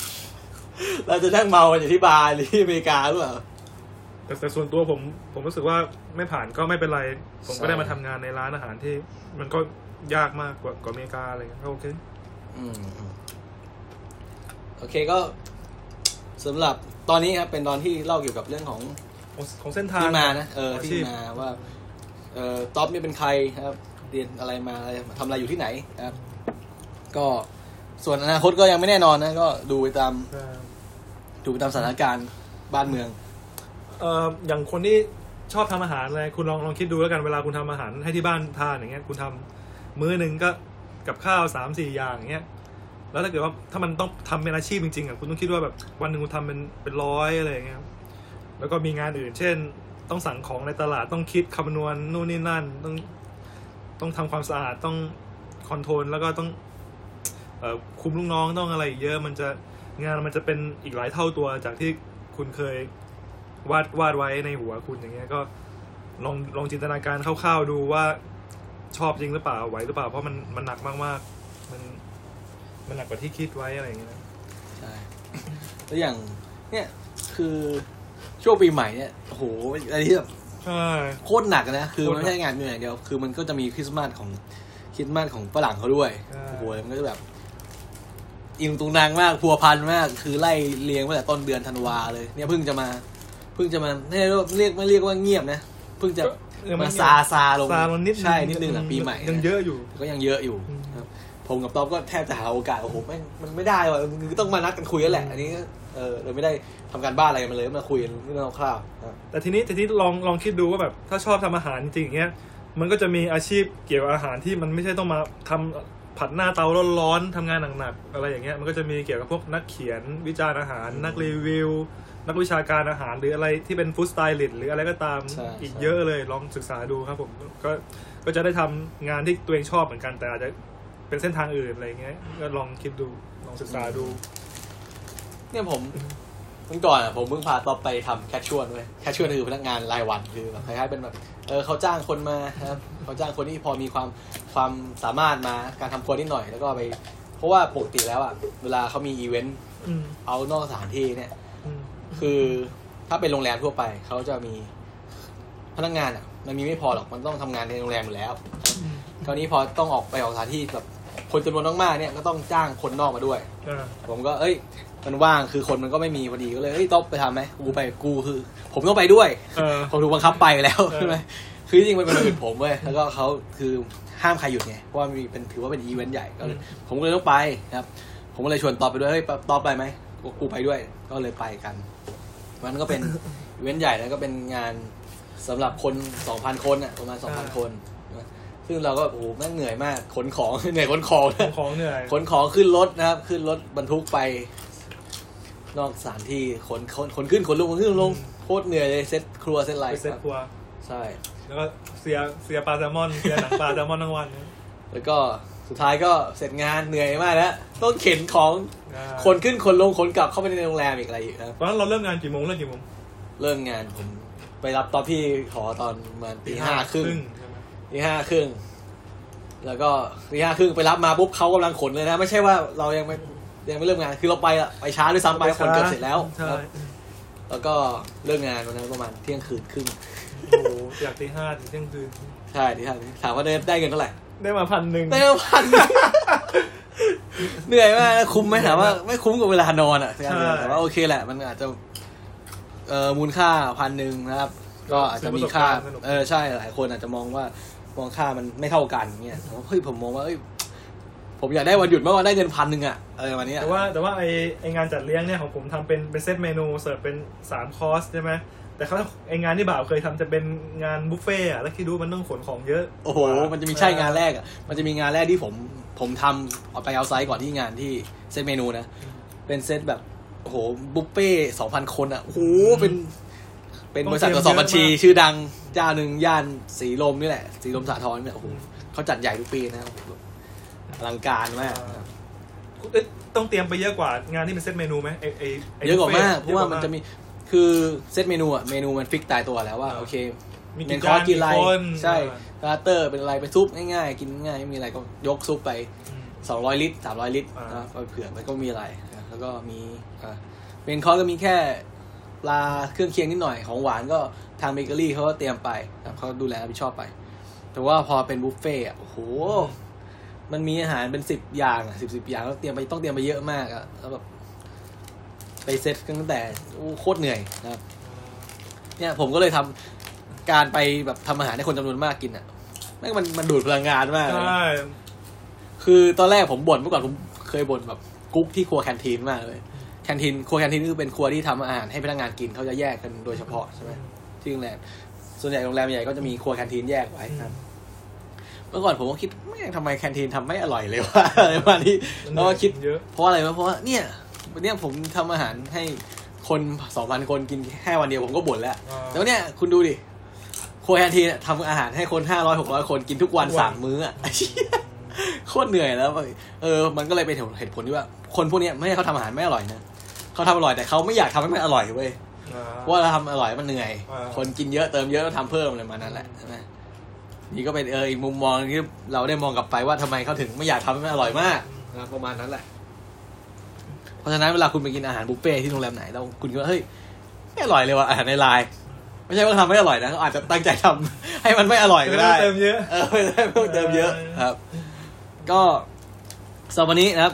เราจะนั่งเมากันอยู่ที่บาร์หรือที่อเมริกาหรือเปล่าแต่แต่ส่วนตัวผมผมรู้สึกว่าไม่ผ่านก็ไม่เป็นไร ผมก็ได้ใช่มาทำงานในร้านอาหารที่ มันก็ยากมากกว่ากว่าอเมริกาอะไรเงี้ยก็โอเค อืมอืมโอเคก็สำหรับตอนนี้ครับเป็นตอนที่เล่าเกี่ยวกับเรื่องของของของเส้นทางที่มานะเอออาชีที่พมาว่าเออท็อปนี่เป็นใครครับ เรียนอะไรมาอะไรทำอะไรอยู่ที่ไหนนะครับ ก็ส่วนอนาคตก็ยังไม่แน่นอนนะ ก็ดูไปตาม เอ่อ ดูตามสถานการณ์บ้านเมือง เอ่ออย่างคนที่ชอบทำอาหารอะไรคุณลองลองคิดดูแล้วกันเวลาคุณทำอาหารให้ที่บ้านทานอย่างเงี้ย คุณทำมื้อหนึ่งก็กับข้าวสามสี่อย่างอย่างเงี้ยแล้วถ้าเกิดว่าถ้ามันต้องทำเป็นอาชีพจริงๆอะคุณต้องคิดว่าแบบวันหนึ่งคุณทำเป็นเป็นร้อยอะไรอย่างเงี้ยแล้วก็มีงานอื่น เช่น ต้องสั่งของในตลาดต้องคิดคำนวณนู่นนี่นั่นต้องต้องทำความสะอาดต้องคอนโทรลแล้วก็ต้องเออคุมลูกน้องต้องอะไรเยอะมันจะ งานมันจะเป็นอีกหลายเท่าตัวจากที่คุณเคยวาดวาดไว้ในหัวคุณอย่างเงี้ยก็ลองลองจินตนาการคร่าวๆดูว่าชอบจริงหรือเปล่าไหวหรือเปล่า เพราะมันมันหนักมากๆ มันมันหนักกว่าที่คิดไว้อะไรอย่างเงี้ยนะใช่แล้วอย่างเนี่ยคือช่วงปีใหม่เนี่ยโอ้โหอะไรที่แบบใช่โคตรหนักนะ คือโคตรมันหนักไม่ใช่งานเมืองอย่างเดียว คือมันก็จะมีคริสต์มาสของคริสต์มาสของฝรั่งเขาด้วยใช่โอ้โหมันก็จะแบบ อิงตุงนางมากพัวพันมาก คือไล่เลี้ยงมาแต่ต้นเดือนธันวาเลย เนี่ยเพิ่งจะมา เพิ่งจะมาไม่เรียกว่าเรียกไม่เรียกว่าเงียบนะเพิ่งจะเออมาซาซาลงซาลงนิดนึงใช่นิดนึงอะปีใหม่ยังนะเยอะอยู่ก็ยังเยอะอยู่อืมครับผมกับต๊อบก็แทบจะหาโอกาสโอ้โหแม่งมันไม่ได้ว่ะคือต้องมานัดกันคุยกันแหละ อันนี้ก็เออเราไม่ได้ทำการบ้านอะไรกันมาเลยมาคุยกันเรื่องคร่าวๆครับแต่ทีนี้แต่ทีนี้ลองลองคิดดูว่าแบบถ้าชอบทำอาหารจริงๆอย่างเงี้ยมันก็จะมีอาชีพเกี่ยวกับอาหารที่มันไม่ใช่ต้องมาทำ ผัดหน้าเตาร้อนๆทำงานหนักๆอะไรอย่างเงี้ยมันก็จะมีเกี่ยวกับพวกนักเขียนวิจารณ์อาหาร นักรีวิว นักวิชาการอาหารหรืออะไรที่เป็นฟู้ดสไตลิสต์หรืออะไรก็ตามใช่อีกใช่ เยอะเลยลองศึกษาดูครับผมก็ก็จะได้ทำงานที่ตัวเองชอบเหมือนกันแต่อาจจะเป็นเส้นทางอื่นอะไรเงี้ยก็ลองคิดดูลองศึกษาดู เนี่ยผม เมื่อก่อนอะผมเพิ่งพาต๊อบไปทำ casual ด้วย casual คือพนักงานรายวันคือแบบคล้ายๆเป็นแบบเออเขาจ้างคนมาครับเขาจ้างคนที่พอมีความความสามารถมาการทำครัวนิดหน่อยแล้วก็ไป เพราะว่าปกติแล้วอะเวลาเขามีอีเวนต์อืมเอานอกสถานที่เนี่ยอืมคือถ้าเป็นโรงแรมทั่วไปเขาจะมีพนักงานอะมันมีไม่พอหรอกมันต้องทำงานในโรงแรมอยู่แล้วคราวนี้พอต้องออกไปออกสถานที่แบบคนจำนวนมากๆเนี่ยก็ต้องจ้างคนนอกมาด้วยอ่าผมก็เอ้ย มันว่างคือคนมันก็ไม่มีพอดีก็เลยเอ้ยต้องไปทำไหมกูไปกูคือ ผมต้องไปด้วยเออ ผมถูกบังคับไปแล้วเออใช่ไหมคือจริงๆมันเป็นวันหยุดผมเว้ยแล้วก็เขาคือห้ามใครหยุดไงเพราะว่ามีเป็นถือว่าเป็นอีเวนต์ใหญ่ก็เลยผมก็เลยต้องไปนะครับ ผมก็เลยชวนตอบไปด้วยเฮ้ยตอบไปไหมกูกูไปด้วย ก็เลยไปกันมันก็เป็นอีเวนต์ใหญ่แล้วก็เป็นงานสำหรับคนสองพันคนอะประมาณสองพันคนนะซึ่งเราก็โอ้โหแม่งเหนื่อยมากขนของ เหนื่อยขนของนะของเหนื่อย ขนของขึ้นรถนะครับ ขึ้นรถบรรทุกไป นอกสถานที่ขนขนขนขึ้นขนลงขนขึ้นขนลงโคตรเหนื่อยเลยเซ็ตครัวเซ็ตไลน์บุฟเฟ่ต์เซ็ตครัว ใช่ แล้วก็เสียเสียปลาแซลมอนเสียหนังปลาแซลมอนทั้งวันนะแล้วก็สุดท้ายก็เสร็จงานเหนื่อยมากแล้วต้องเข็นของอ่าขนขึ้นขนลงขนกลับเข้าไปในโรงแรมอีกอะไรอีกครับ ตอนนั้นเราเริ่มงานกี่โมงเริ่มกี่โมงเริ่มงานผมไปรับตอนพี่ขอตอนประมาณตีห้าครึ่งใช่ไหมตีห้าครึ่ง แล้วก็ตีห้าครึ่งไปรับมาปุ๊บเขากำลังขนเลยนะ ไม่ใช่ว่าเรายังไม่ ยังไม่เริ่มงาน คือเราไปอะไปช้าด้วยซ้ำไปคนเกือบเสร็จแล้วใช่ครับแล้วก็เลิกงานวันนั้นประมาณเที่ยงคืนครึ่งโอ้โหอยากตีห้าถึงเที่ยงคืนใช่ที่ทางถามว่าได้ได้เงินเท่าไหร่ได้มาพันหนึ่งได้มาพันเหนื่อยมากนะคุ้มไหมถามว่าไม่คุ้มกับเวลานอนอะแต่ว่าโอเคแหละ มันอาจจะ เอ่อมูลค่าพันหนึ่งนะครับ ก็อาจจะมีค่า เออใช่หลายคนอาจจะมองว่ามองค่ามันไม่เท่ากันเงี้ยผมว่าเฮ้ยผมมองว่าเอ้ย ผมอยากได้วันหยุดเมื่อวานได้เงินพันหนึ่งอะอะไรประมาณเนี้ยแต่ว่าแต่ว่าไอไองานจัดเลี้ยงเนี่ยของผมทำเป็นเป็นเซตเมนูเสิร์ฟเป็นสามคอร์สใช่ไหมแต่เขาไองานที่บ่าวเคยทำจะเป็นงานบุฟเฟ่อะแล้วคิดดูมันต้องขนของเยอะ โอ้โห มันจะมีใช่งานแรกอะมันจะมีงานแรกที่ผมผมทำเอาไปเอาไซต์ก่อนที่งานที่เซตเมนูนะ เป็นเซตแบบโอ้โหบุฟเฟ่สองพันคนอะโอ้โหเป็นเป็นบริษัทตรวจสอบบัญชี ชื่อดังเจ้าหนึ่งย่านสีลมนี่แหละ สีลมสาทรเนี่ยโอ้โหเขาจัดใหญ่ทุกปีนะโอ้โหอลังการมากครับเอ๊ะต้องเตรียมไปเยอะกว่างานที่เป็น set menu ไหมไอไอไเยอะกว่ามากบุฟเฟ่ราะว่ามันจะมีคือ set menu อะเมนูมัน fix ตายตัวแล้วว่าโอเคมีกี่ main course กินอะไรกี่คนใช่ starter เป็นอะไรเป็นซุปง่ายๆ กินง่ายไม่มีอะไรก็ยกซุปไปอืมสองร้อยลิตรสามร้อยลิตรอ่านนะก็เผื่อมันก็มีอะไรนะแล้วก็มีอ่าเป็นคอร์สก็มีแค่ปลาเครื่องเคียงนิดหน่อยของหวานก็ทางเบเกอรี่เขาก็เตรียมไปนะครับเขาดูแลรับผิดชอบไป แต่ว่าพอเป็นบุฟเฟ่ต์อะโอ้โห มันมีอาหารเป็นสิบอย่างอะสิบสิบอย่างแล้วเตรียมไปต้องเตรียมไปเยอะมากอะแล้วแบบไปเซตกันตั้งแต่โอ้โคตรเหนื่อยนะครับ เนี่ยผมก็เลยทำการไปแบบทำอาหารให้คนจำนวนมากกินอะแม่งมันมันดูดพลังงานมากเลยใช่คือตอนแรกผมบ่นเมื่อก่อนผมเคยบ่นแบบกุ๊กที่ครัวแคนทีนมากเลยแคนทีนครัวแคนทีนคือเป็นครัวที่ทำอาหารให้พนักงานกินเขาจะแยกกันโดยเฉพาะใช่ไหมที่โรงแรมส่วนใหญ่โรงแรมใหญ่ก็จะมีครัวแคนทีนแยกไว้ครับ เมื่อก่อนผมก็คิดแม่งทำไมแคนทีนทำไม่อร่อยเลยวะอะไรประมาณนี้แล้วก็คิดเยอะเพราะอะไรวะเพราะว่าเนี่ยวันเนี้ยผมทำอาหารให้คนสองพันคนกินแค่วันเดียวผมก็บ่นแล้วอ่าแล้วเนี่ยคุณดูดิโคแคนทีนอะทำอาหารให้คนห้าร้อยหกร้อยคนกินทุกวันทุกวันสามมื้ออะโคตรเหนื่อยแล้วเออ มันก็เลยเป็นเหตุผลที่ว่า คนพวกเนี้ยไม่ให้เขาทำอาหารไม่อร่อยนะเขาทำอร่อยแต่เขาไม่อยากทำให้มันอร่อยเว้ยอ่าเพราะว่าเราทำอร่อยมันเหนื่อยอ่าคนกินเยอะเติมเยอะแล้วทำเพิ่มอะไรมานั่นแหละใช่ไหม นี่ก็เป็นเอออีกมุมมองที่เราได้มองกลับไปว่าทำไมเขาถึงไม่อยากทำให้มันอร่อยมากนะประมาณนั้นแหละ เพราะฉะนั้นเวลาคุณไปกินอาหารบุฟเฟ่ที่โรงแรมไหนแล้วคุณก็ว่าเฮ้ยไม่อร่อยเลยว่ะอาหารในไลน์ไม่ใช่ว่าทำไม่อร่อยนะเขาอาจจะตั้งใจทำให้มันไม่อร่อยก็ได้เติมเยอะเออไม่ได้เพิ่มเติมเยอะครับ ก็สำหรับวันนี้นะครับ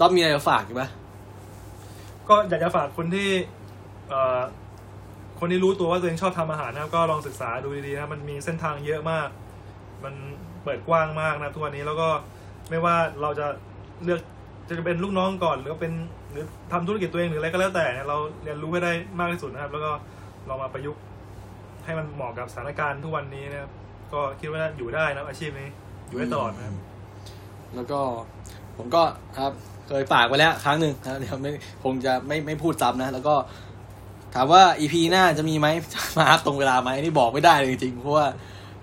ต้องมีอะไรจะฝากอีกไหมก็อยากจะฝากคนที่เอ่อ คนที่รู้ตัวว่าตัวเองชอบทำอาหารนะครับก็ลองศึกษาดูดีๆนะมันมีเส้นทางเยอะมาก มันเปิดกว้างมากนะทุกวันนี้แล้วก็ไม่ว่าเราจะเลือกจะเป็นลูกน้องก่อนหรือว่าเป็นหรือทำธุรกิจตัวเองหรืออะไรก็แล้วแต่เนี่ยเราเรียนรู้ให้ได้มากที่สุดนะครับ แล้วก็ลองมาประยุกต์ให้มันเหมาะกับสถานการณ์ทุกวันนี้นะครับ ก็คิดว่าอยู่ได้นะอาชีพนี้อยู่ได้ตลอดนะครับ แล้วก็ผมก็ครับเคยฝากไว้แล้วครั้งหนึ่งนะเดี๋ยวไม่คงจะไม่ไม่พูดซ้ำนะ แล้วก็ ถามว่าอีพีหน้าจะมีไหมมาอัพตรงเวลาไหมนี่บอกไม่ได้เลยจริงๆเพราะว่า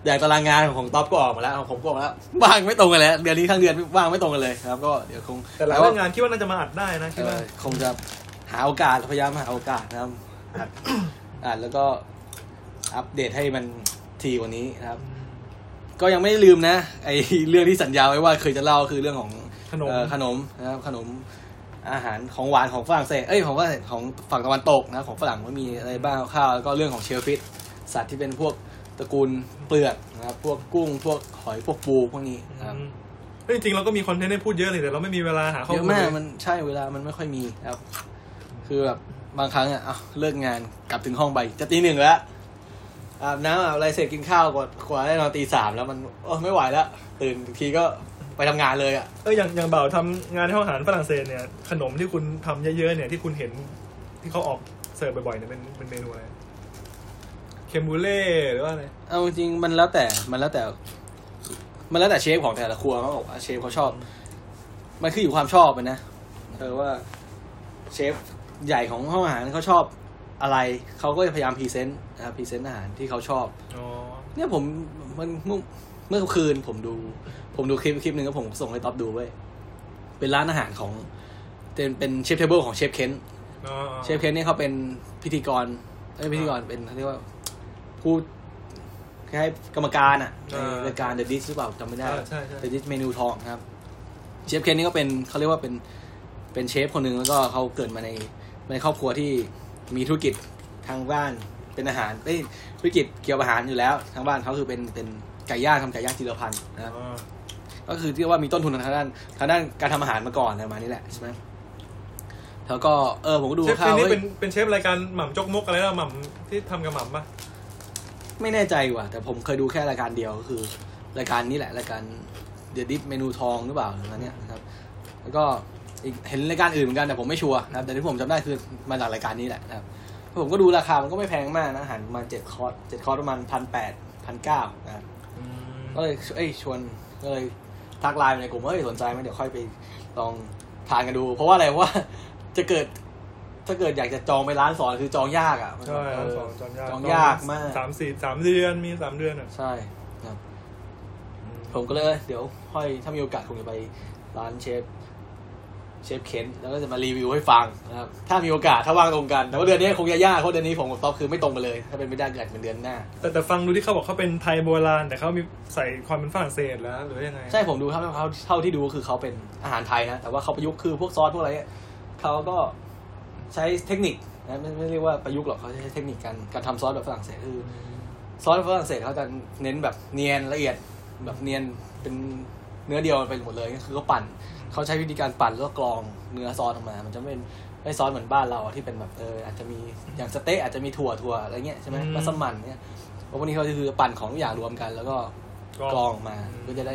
อย่างตารางงานของท็อปก็ออกมาแล้วของผมก็ออกมาแล้วว่างไม่ตรงกันแล้วเดือนนี้ทั้งเดือนว่างไม่ตรงกันเลยครับ ก็เดี๋ยวคงแต่หลายว่าเรื่องงานคิดว่าน่าจะมาอัดได้นะคิดเอว่าอคงจะหาโอกาสพยายามหาโอกาสนะครับอัดอัดแล้วก็อัปเดตให้มันทีกว่านี้นะครับ ก็ยังไม่ได้ลืมนะไอเรื่องที่สัญญาไว้ว่าเคยจะเล่าคือเรื่องของขนมเอ่อขนมนะครับขนม อาหารของหวานของฝรั่งเศสเอ้ยของว่าของฝั่งตะวันตกนะของฝรั่งว่ามีอะไรบ้างข้าวๆแล้วก็เรื่องของเชลฟิชสัตว์ที่เป็นพวกตระกูลเปลือกนะครับพวกกุ้งพวกหอยพวกปูพวกนี้นะครับอืมเฮ้ยจริงๆเราก็มีคอนเทนต์ให้พูดเยอะเลยแต่เราไม่มีเวลาหาข้อเยมูลอะมากเลยมันใช่เวลามันไม่ค่อยมีครับ คือแบบบางครั้งอะอ้าวเลิกงานกลับถึงห้องไปจะตีหนึ่งแล้วอาบน้ำอาบอะไรเสร็จกินข้าวกว่ากว่าได้นอนตีสามแล้วมันโอ้ไม่ไหวแล้วตื่นอีกทีก็ ไปทำงานเลยอะเอออย่างอย่างเบ่าวทำงานในห้องอาหารฝรั่งเศสเนี่ยขนมที่คุณทำเยอะๆเนี่ยที่คุณเห็นที่เขาออกเสิร์ฟบ่อยๆเนี่ยเป็นเป็นเมนูอะไรcrème brûlée หรือว่าอะไรเอาจริงๆมันแล้วแต่มันแล้วแต่ มันแล้วแต่เชฟของแต่ละครัวเขาบอกว่าเชฟเขาชอบ มันคืออยู่ความชอบมันนะเออว่าเชฟใหญ่ของห้องอาหารเขาชอบอะไรเขาก็จะพยายาม present นะครับ present อาหารที่เขาชอบอ๋อเนี่ยผมมันเมื่อเมื่อคืนผมดู ผมดูคลิปคลิปหนึ่งก็ผมส่งให้ต๊อบดูเว้ยเป็นร้านอาหารของเป็นเป็น chef's table ของเชฟเคนอ๋อเชฟเคนนี่เขาเป็นพิธีกรไม่ใช่พิธีกรเป็นเขาเรียกว่าผู้คล้ายๆกรรมการอะในรายการ The Dish หรือเปล่าจำไม่ได้ใช่ใช่ใช่ The Dish เมนูทองครับ เชฟเคนนี่ก็เป็นเขาเรียกว่าเป็นเป็นเชฟคนหนึ่งแล้วก็เขาเกิดมาในในครอบครัวที่มีธุรกิจทางบ้านเป็นอาหารเอ้ยธุรกิจเกี่ยวกับอาหารอยู่แล้ว ทางบ้านเขาคือเป็นเป็นไก่ย่างทำไก่ย่างจิรพันธ์นะครับอ๋อ ก็คือที่ว่ามีต้นทุนทางด้านทางด้านการทำอาหารมาก่อนอะไรประมาณนี้แหละใช่ไหมแล้วก็เออผมก็ดูเชฟข่าคนวนี้เฮ้ยเป็นเป็นเชฟรายการหม่ำจกมกอะไรนะหม่ำที่ทำกับหม่ำปะไม่แน่ใจว่ะ แต่ผมเคยดูแค่รายการเดียวก็คือ รายการนี้แหละรายการเด e ดิฟเมนูทองหรือเปล่าอะไรเนี้ยนะครับ แล้วก็อีกเห็นรายการอื่นเหมือนกันแต่ผมไม่ชัวร์นะครับแต่ที่ผมจำได้คือมาจากรายการนี้แหละนะครับผมก็ดูราคามันก็ไม่แพงมากนะอาหารประมาณเจ็ดคอร์สเจ็ดคอร์สประมาณพันแปดพันเก้านะครับอืมก็เลยเอ้ยชวนก็เลย ทักไลน์ไปในกลุ่มว่าเอ้ยสนใจไหมเดี๋ยวค่อยไปลองทานกันดู เพราะว่าอะไรเพราะว่าจะเกิดถ้าเกิดอยากจะจองไปร้านสอนคือจองยากอะมันใช่เออสองจอนยากจองยากมากสามสี่สามเดือนมีสามเดือนอะใช่ครับผมก็เลยเอ้ยเดี๋ยวค่อยถ้ามีโอกาสคงจะไปร้านเชฟ เชฟเคนแล้วก็จะมารีวิวให้ฟังนะครับถ้ามีโอกาสถ้าว่างตรงกัน แต่ว่าเดือนนี้คงจะยากเพราะเดือนนี้ผมกับต๊อบคือไม่ตรงกันเลย ถ้าเป็นไม่ได้เกิดเป็นเดือนหน้า แต่แต่ฟังดูที่เขาบอกเขาเป็นไทยโบราณ แต่เขามีใส่ความเป็นฝรั่งเศสแล้วหรือยังไงใช่ผมดูครับเท่าเท่าที่ดูก็คือเขาเป็นอาหารไทยนะแต่ว่าเขาประยุกต์คือพวกซอสพวกอะไรเนี่ยเขาก็ใช้เทคนิคนะไม่ไม่เรียกว่าประยุกต์หรอกเขาใช้เทคนิคการการทำซอสแบบฝรั่งเศสคือซอสฝรั่งเศสเขาจะเน้นแบบเนียนละเอียดแบบเนียนเป็นเนื้อเดียวไปหมดเลยก็คือเขาปั่น เขาใช้วิธีการปั่นแล้วก็กรองเนื้อซอสออกมา มันจะไม่ไม่ซอสเหมือนบ้านเราที่เป็นแบบเอออาจจะมีอย่างสเต๊ะอาจจะมีถั่วถั่วอะไรเงี้ยใช่ไหมมัสมั่นเนี่ยเพราะวันนี้เขาคือปั่นของทุกอย่างรวมกัน แล้วก็กรองออกมาก็จะได้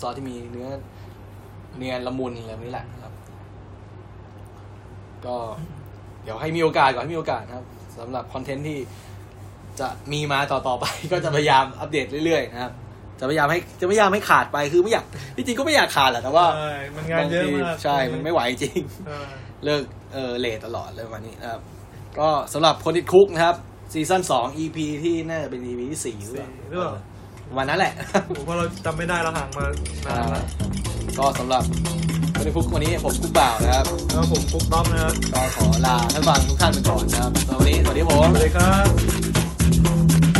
ซอสที่มีเนื้อ เนียนละมุนอะไรแบบนี้แหละครับ ก็เดี๋ยวให้มีโอกาสก่อนให้มีโอกาสนะครับสำหรับคอนเทนต์ที่จะมีมาต่อต่อไป ก็จะพยายามอัปเดตเรื่อยๆนะครับ จะพยายามให้จะพยายามให้ขาดไปคือไม่อยากที่จริงก็ไม่อยากขาดแหละแต่ว่าใช่มันงานเยอะมากบงทีใช่มันไม่ไหวจริงใช่เลิกเออเลทตลอดเลยวันนี้นะครับ ก็สำหรับคนติดคุกนะครับซีซั่นสอง EP ที่น่าจะเป็น EP ที่สี่หรือเปล่าหรือเปล่าประมาณนั้นแหละผมว่าเราจำไม่ได้เราห่างมานานแล้วก็สำหรับคนติดคุกวันนี้ผมคุกบ่าวนะครับแล้วผมกุ๊กต้อมนะครับก็ขอลาท่านฟังทุกท่านไปก่อนนะครับสำหรับวันนี้สวัสดีครับผมสวัสดีครับ